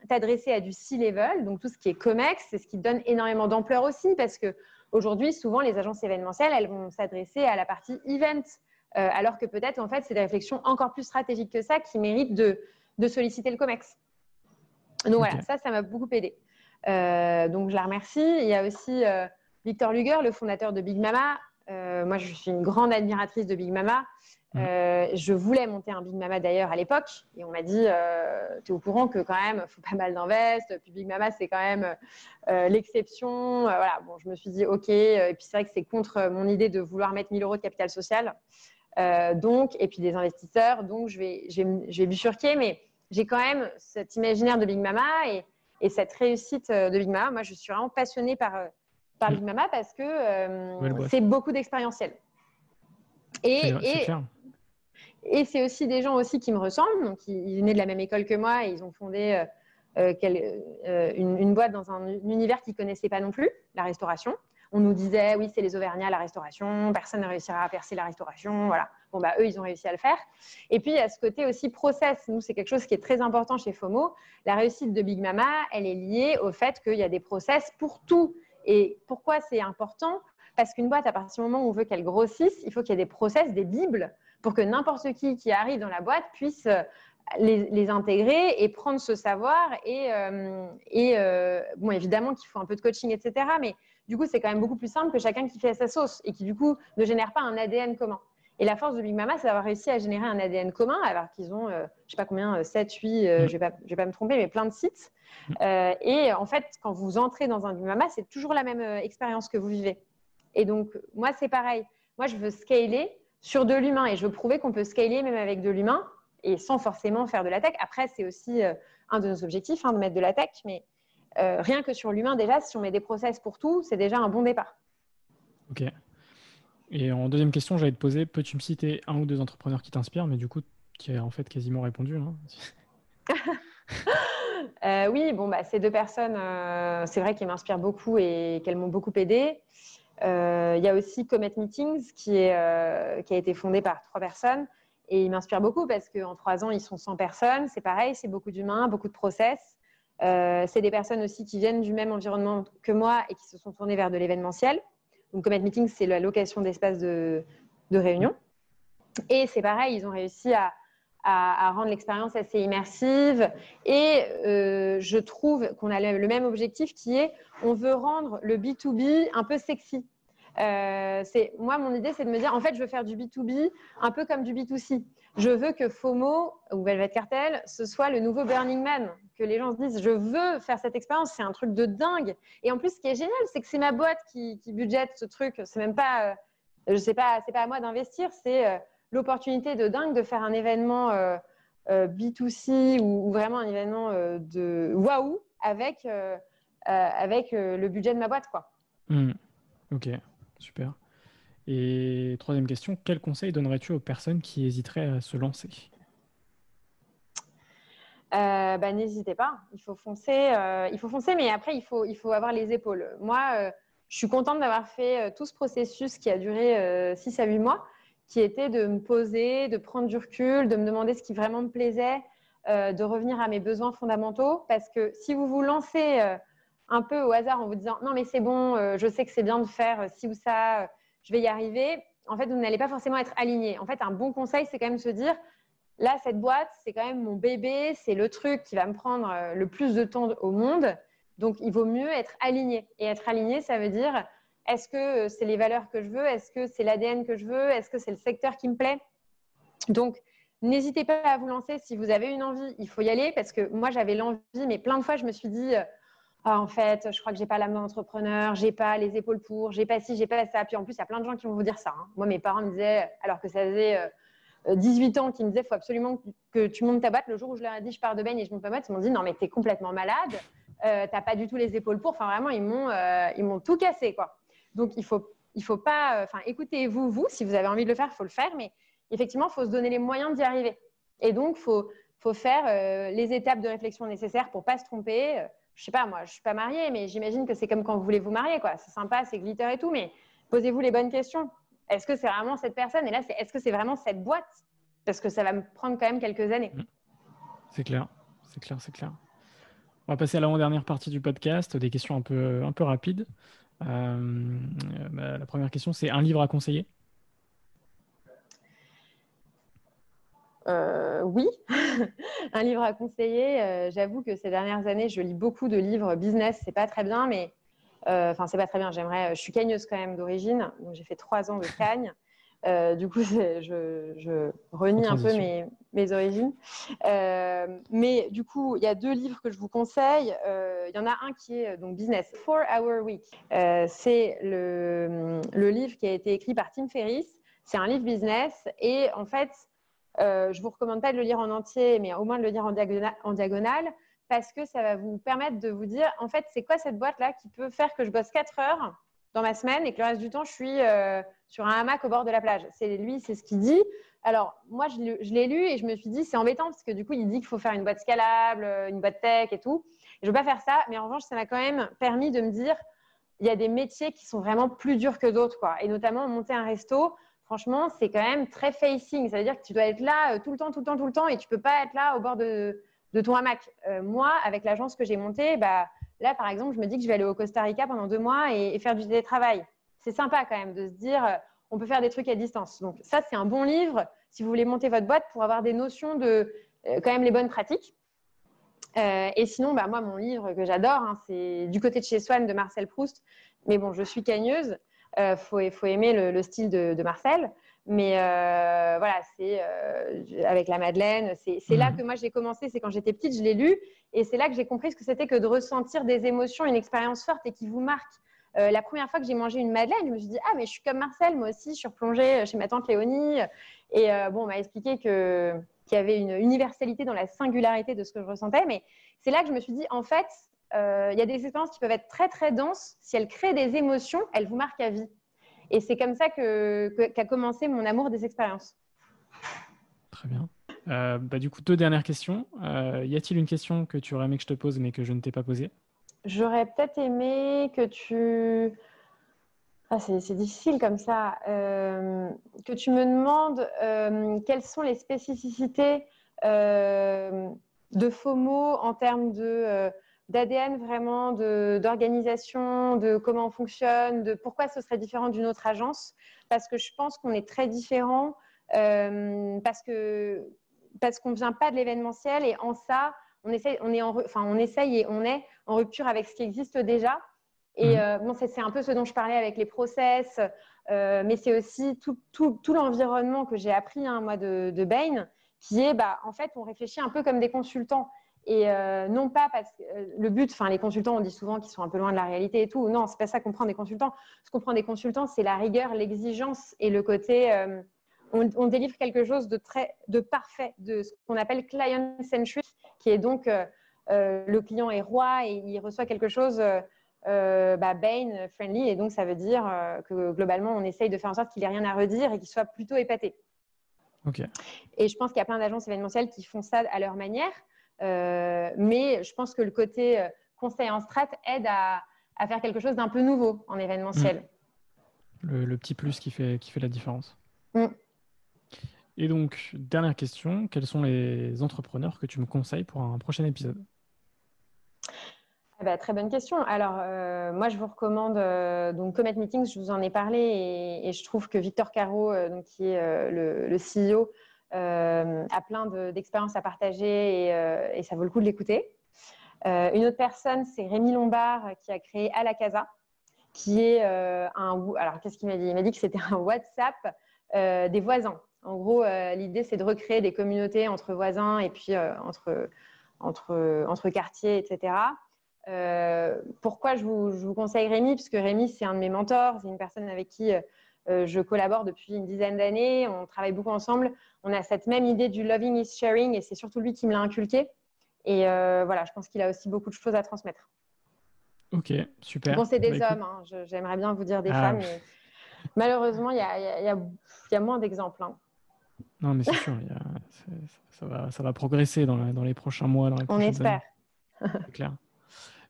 t'adresser à du C-level, donc tout ce qui est COMEX, c'est ce qui donne énormément d'ampleur aussi parce que Aujourd'hui, souvent, les agences événementielles, elles vont s'adresser à la partie event, euh, alors que peut-être, en fait, c'est des réflexions encore plus stratégiques que ça qui méritent de, solliciter le COMEX. Donc voilà, ça, ça m'a beaucoup aidé. Euh, donc je la remercie. Il y a aussi euh, Victor Luger, le fondateur de Big Mama, moi, je suis une grande admiratrice de Big Mama. Mmh. je voulais monter un Big Mama d'ailleurs à l'époque et on m'a dit tu es au courant que quand même il faut pas mal d'invest puis Big Mama c'est quand même l'exception voilà bon je me suis dit ok et puis c'est vrai que c'est contre mon idée de vouloir mettre 1000 euros de capital social donc et puis des investisseurs donc je vais je vais, je vais bifurquer mais j'ai quand même cet imaginaire de Big Mama et, cette réussite euh, de Big Mama. Moi, je suis vraiment passionnée par, euh, par Big Mama parce que euh, c'est beaucoup d'expérientiel. Et, et, c'est aussi des gens aussi qui me ressemblent. Donc, ils, venaient de la même école que moi et ils ont fondé une, une, boîte dans un univers qu'ils ne connaissaient pas non plus, la restauration on nous disait, oui, c'est les Auvergnats, la restauration, personne ne réussira à percer la restauration. Voilà. Bon, bah, eux, ils ont réussi à le faire. Et puis, il y a ce côté aussi process. Nous, c'est quelque chose qui est très important chez FOMO. La réussite de Big Mama, elle est liée au fait qu'il y a des process pour tout. Et pourquoi c'est important? Parce qu'une boîte, à partir du moment où on veut qu'elle grossisse, il faut qu'il y ait des process, des bibles, pour que n'importe qui qui arrive dans la boîte puisse euh, les, intégrer et prendre ce savoir. Et, euh, euh, bon, évidemment qu'il faut un peu de coaching, etc. Mais du coup, c'est quand même beaucoup plus simple que chacun qui fait sa sauce et qui, du coup, ne génère pas un ADN commun. Et la force de Big Mama, c'est d'avoir réussi à générer un ADN commun, alors qu'ils ont, euh, je sais pas combien, 7, 8, je ne vais, vais, pas me tromper, mais plein de sites. Et en fait, quand vous entrez dans un Big Mama, c'est toujours la même expérience que vous vivez. Et donc, moi, c'est pareil. Moi, je veux scaler sur de l'humain et je veux prouver qu'on peut scaler même avec de l'humain et sans forcément faire de la tech. Après, c'est aussi un de nos objectifs, hein, de mettre de la tech, mais euh, rien que sur l'humain, déjà, si on met des process pour tout, c'est déjà un bon départ. Ok. Et en deuxième question, j'allais te poser, peux-tu me citer un ou deux entrepreneurs qui t'inspirent, mais du coup, qui a en fait quasiment répondu hein euh, Oui, bon, bah, ces deux personnes, euh, c'est vrai qu'elles m'inspirent beaucoup et qu'elles m'ont beaucoup aidé. Il y a aussi Comet Meetings qui, est, qui a été fondé par trois personnes et il m'inspire beaucoup parce qu'en trois ans, ils sont 100 personnes. C'est pareil, c'est beaucoup d'humains, beaucoup de process. Euh, c'est des personnes aussi qui viennent du même environnement que moi et qui se sont tournées vers de l'événementiel. Donc, Comet Meeting, c'est la location d'espaces de, réunion. Et c'est pareil, ils ont réussi à, rendre l'expérience assez immersive. Et euh, je trouve qu'on a le, même objectif qui est on veut rendre le B2B un peu sexy. Euh, moi, mon idée, c'est de me dire, en fait, je veux faire du B2B un peu comme du B2C. Je veux que FOMO ou Velvet Cartel, ce soit le nouveau Burning Man, que les gens se disent, je veux faire cette expérience, c'est un truc de dingue. Et en plus, ce qui est génial, c'est que c'est ma boîte qui, qui budgète ce truc. C'est même pas, euh, je sais pas, c'est pas à moi d'investir, c'est euh, l'opportunité de dingue de faire un événement B2C ou, vraiment un événement de waouh avec, avec le budget de ma boîte, quoi. Hmm. Ok. Super. Et troisième question, quel conseil donnerais-tu aux personnes qui hésiteraient à se lancer? Euh, bah, N'hésitez pas, il faut foncer. Euh, il faut foncer, mais après, il faut, il faut avoir les épaules. Moi, euh, je suis contente d'avoir fait tout ce processus qui a duré 6 à 8 mois, qui était de me poser, de prendre du recul, de me demander ce qui vraiment me plaisait, de revenir à mes besoins fondamentaux. Parce que si vous vous lancez un peu au hasard en vous disant non mais c'est bon, euh, je sais que c'est bien de faire euh, ci ou ça, euh, je vais y arriver, en fait vous n'allez pas forcément être aligné. En fait un bon conseil c'est quand même se dire là cette boîte c'est quand même mon bébé, c'est le truc qui va me prendre le plus de temps au monde, donc il vaut mieux être aligné. Et être aligné ça veut dire est-ce que c'est les valeurs que je veux, est-ce que c'est l'ADN que je veux, est-ce que c'est le secteur qui me plaît? Donc N'hésitez pas à vous lancer si vous avez une envie, il faut y aller parce que moi j'avais l'envie, mais plein de fois je me suis dit ah, en fait, je crois que j'ai pas l'âme d'entrepreneur, j'ai pas les épaules pour, j'ai pas ci, j'ai pas ça. Puis en plus, il y a plein de gens qui vont vous dire ça. Hein. Moi, mes parents me disaient, alors que ça faisait 18 euh, ans, qu'ils me disaient, il faut absolument que tu montes ta boîte. Le jour où je leur ai dit, je pars de baigne et je monte ma boîte, ils m'ont dit, non, mais tu es complètement malade, euh, t'as pas du tout les épaules pour. Enfin, vraiment, ils m'ont, euh, ils m'ont tout cassé, quoi. Donc, il faut, il faut pas, enfin, écoutez-vous, vous, si vous avez envie de le faire, il faut le faire, mais effectivement, il faut se donner les moyens d'y arriver. Et donc, il faut, faut faire les étapes de réflexion nécessaires pour pas se tromper je sais pas, moi, je suis pas mariée, mais j'imagine que c'est comme quand vous voulez vous marier, quoi. C'est sympa, c'est glitter et tout, mais posez-vous les bonnes questions. Est-ce que c'est vraiment cette personne? Et là, c'est est-ce que c'est vraiment cette boîte? Parce que ça va me prendre quand même quelques années. Mmh. C'est clair, c'est clair, c'est clair. On va passer à l'avant-dernière partie du podcast, des questions un peu, un peu rapides. Euh, bah, la première question, c'est un livre à conseiller? Euh, oui, un livre à conseiller. Euh, j'avoue que ces dernières années, je lis beaucoup de livres business. C'est pas très bien, mais Enfin. J'aimerais. Je suis cagneuse quand même d'origine, donc j'ai fait trois ans de cagne. Euh, du coup, je, renie un peu mes, origines. Euh, mais du coup, il y a deux livres que je vous conseille. Euh, il y en a un qui est donc Business, Four Hour Week. c'est le, livre qui a été écrit par Tim Ferriss. C'est un livre business. Et en fait, je ne vous recommande pas de le lire en entier, mais au moins de le lire en, en diagonale parce que ça va vous permettre de vous dire, en fait, c'est quoi cette boîte-là qui peut faire que je bosse 4 heures dans ma semaine et que le reste du temps, je suis euh, sur un hamac au bord de la plage. C'est lui, c'est ce qu'il dit. Alors, moi, je l'ai lu et je me suis dit, c'est embêtant parce que du coup, il dit qu'il faut faire une boîte scalable, euh, une boîte tech et tout. je ne veux pas faire ça, mais en revanche, ça m'a quand même permis de me dire, il y a des métiers qui sont vraiment plus durs que d'autres. Et notamment, monter un resto, franchement, c'est quand même très facing. Ça veut dire que tu dois être là euh, tout le temps, tout le temps, tout le temps et tu ne peux pas être là au bord de, de ton hamac. moi, avec l'agence que j'ai montée, bah, Là, par exemple, je me dis que je vais aller au Costa Rica pendant deux mois et, faire du télétravail. C'est sympa quand même de se dire, euh, on peut faire des trucs à distance. Donc ça, c'est un bon livre si vous voulez monter votre boîte pour avoir des notions de euh, quand même les bonnes pratiques. Euh, et sinon, bah, moi, mon livre que j'adore, hein, c'est Du côté de chez Swann de Marcel Proust. Mais bon, je suis cagneuse. Il faut, faut, aimer le, style de, Marcel. Mais voilà, c'est avec la Madeleine. C'est là mhm. que moi j'ai commencé. C'est quand j'étais petite, je l'ai lu. Et c'est là que j'ai compris ce que c'était que de ressentir des émotions, une expérience forte et qui vous marque. Euh, la première fois que j'ai mangé une madeleine, je me suis dit ah mais je suis comme Marcel, moi aussi, je suis replongée chez ma tante Léonie. Et euh, bon, on m'a expliqué qu'il y avait une universalité dans la singularité de ce que je ressentais. Mais c'est là que je me suis dit en fait, euh, il y a des expériences qui peuvent être très très denses. Si elles créent des émotions, elles vous marquent à vie. Et c'est comme ça que qu'a commencé mon amour des expériences. Très bien. Euh, bah, du coup, deux dernières questions. Euh, y a-t-il une question que tu aurais aimé que je te pose mais que je ne t'ai pas posée? J'aurais peut-être aimé que tu... Ah, c'est difficile comme ça. Euh, que tu me demandes quelles sont les spécificités de FOMO en termes de d'ADN vraiment, d'organisation, de, comment on fonctionne, de pourquoi ce serait différent d'une autre agence. Parce que je pense qu'on est très différents, parce que parce qu'on ne vient pas de l'événementiel et en ça, on essaye, on, est enfin, on essaye et on est en rupture avec ce qui existe déjà. Et mhm. euh, bon, c'est un peu ce dont je parlais avec les process, euh, mais c'est aussi tout, tout, tout l'environnement que j'ai appris, hein, moi, de, de, Bain, qui est, bah, en fait, on réfléchit un peu comme des consultants. Et euh, non pas parce que le but, enfin, les consultants, on dit souvent qu'ils sont un peu loin de la réalité et tout. Non, c'est pas ça qu'on prend des consultants. Ce qu'on prend des consultants, c'est la rigueur, l'exigence et le côté on, délivre quelque chose de très de parfait, de ce qu'on appelle client-centric, qui est donc euh, euh, le client est roi et il reçoit quelque chose euh, bah, Bain friendly. Et donc, ça veut dire que globalement, on essaye de faire en sorte qu'il n'ait rien à redire et qu'il soit plutôt épaté. Et je pense qu'il y a plein d'agences événementielles qui font ça à leur manière. Mais je pense que le côté conseil en strat aide à, faire quelque chose d'un peu nouveau en événementiel. Mm. Le, petit plus qui fait, qui fait la différence. Mm. Et donc, dernière question, quels sont les entrepreneurs que tu me conseilles pour un prochain épisode? Ah bah, très bonne question. Alors, euh, moi, je vous recommande euh, donc Comet Meetings, je vous en ai parlé et, je trouve que Victor Caro, euh, donc, qui est le, CEO, a plein d'expériences à partager et, ça vaut le coup de l'écouter. une autre personne, c'est Rémi Lombard qui a créé À Casa, qui est un. Alors, qu'est-ce qu'il m'a dit? Il m'a dit que c'était un WhatsApp des voisins. En gros, euh, l'idée, c'est de recréer des communautés entre voisins et puis euh, entre, entre, entre quartiers, etc. Euh, pourquoi je vous, conseille Rémi? Parce que Rémi, c'est un de mes mentors, c'est une personne avec qui je collabore depuis une dizaine d'années, on travaille beaucoup ensemble, on a cette même idée du loving is sharing et c'est surtout lui qui me l'a inculqué. Et voilà, je pense qu'il a aussi beaucoup de choses à transmettre. Ok, super. Bon, c'est des bah, hommes, hein. j'aimerais bien vous dire des ah. femmes, mais malheureusement, il y a, y, a, y a, moins d'exemples. Hein. Non, mais c'est sûr, ça, va, ça va progresser dans, dans, les prochains mois. Dans les On espère. C'est clair.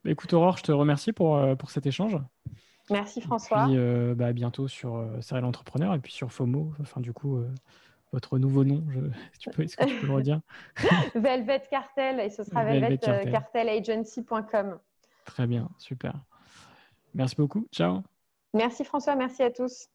Bah, écoute, Aurore, je te remercie pour, euh, pour cet échange. Merci, François. Et puis, euh, bah, à bientôt sur euh, Serial Entrepreneur et puis sur FOMO. Enfin, du coup, votre nouveau nom, je... tu peux, est-ce que tu peux le redire? Velvet Cartel, et ce sera velvetcartelagency.com. Très bien, super. Merci beaucoup. Ciao. Merci, François. Merci à tous.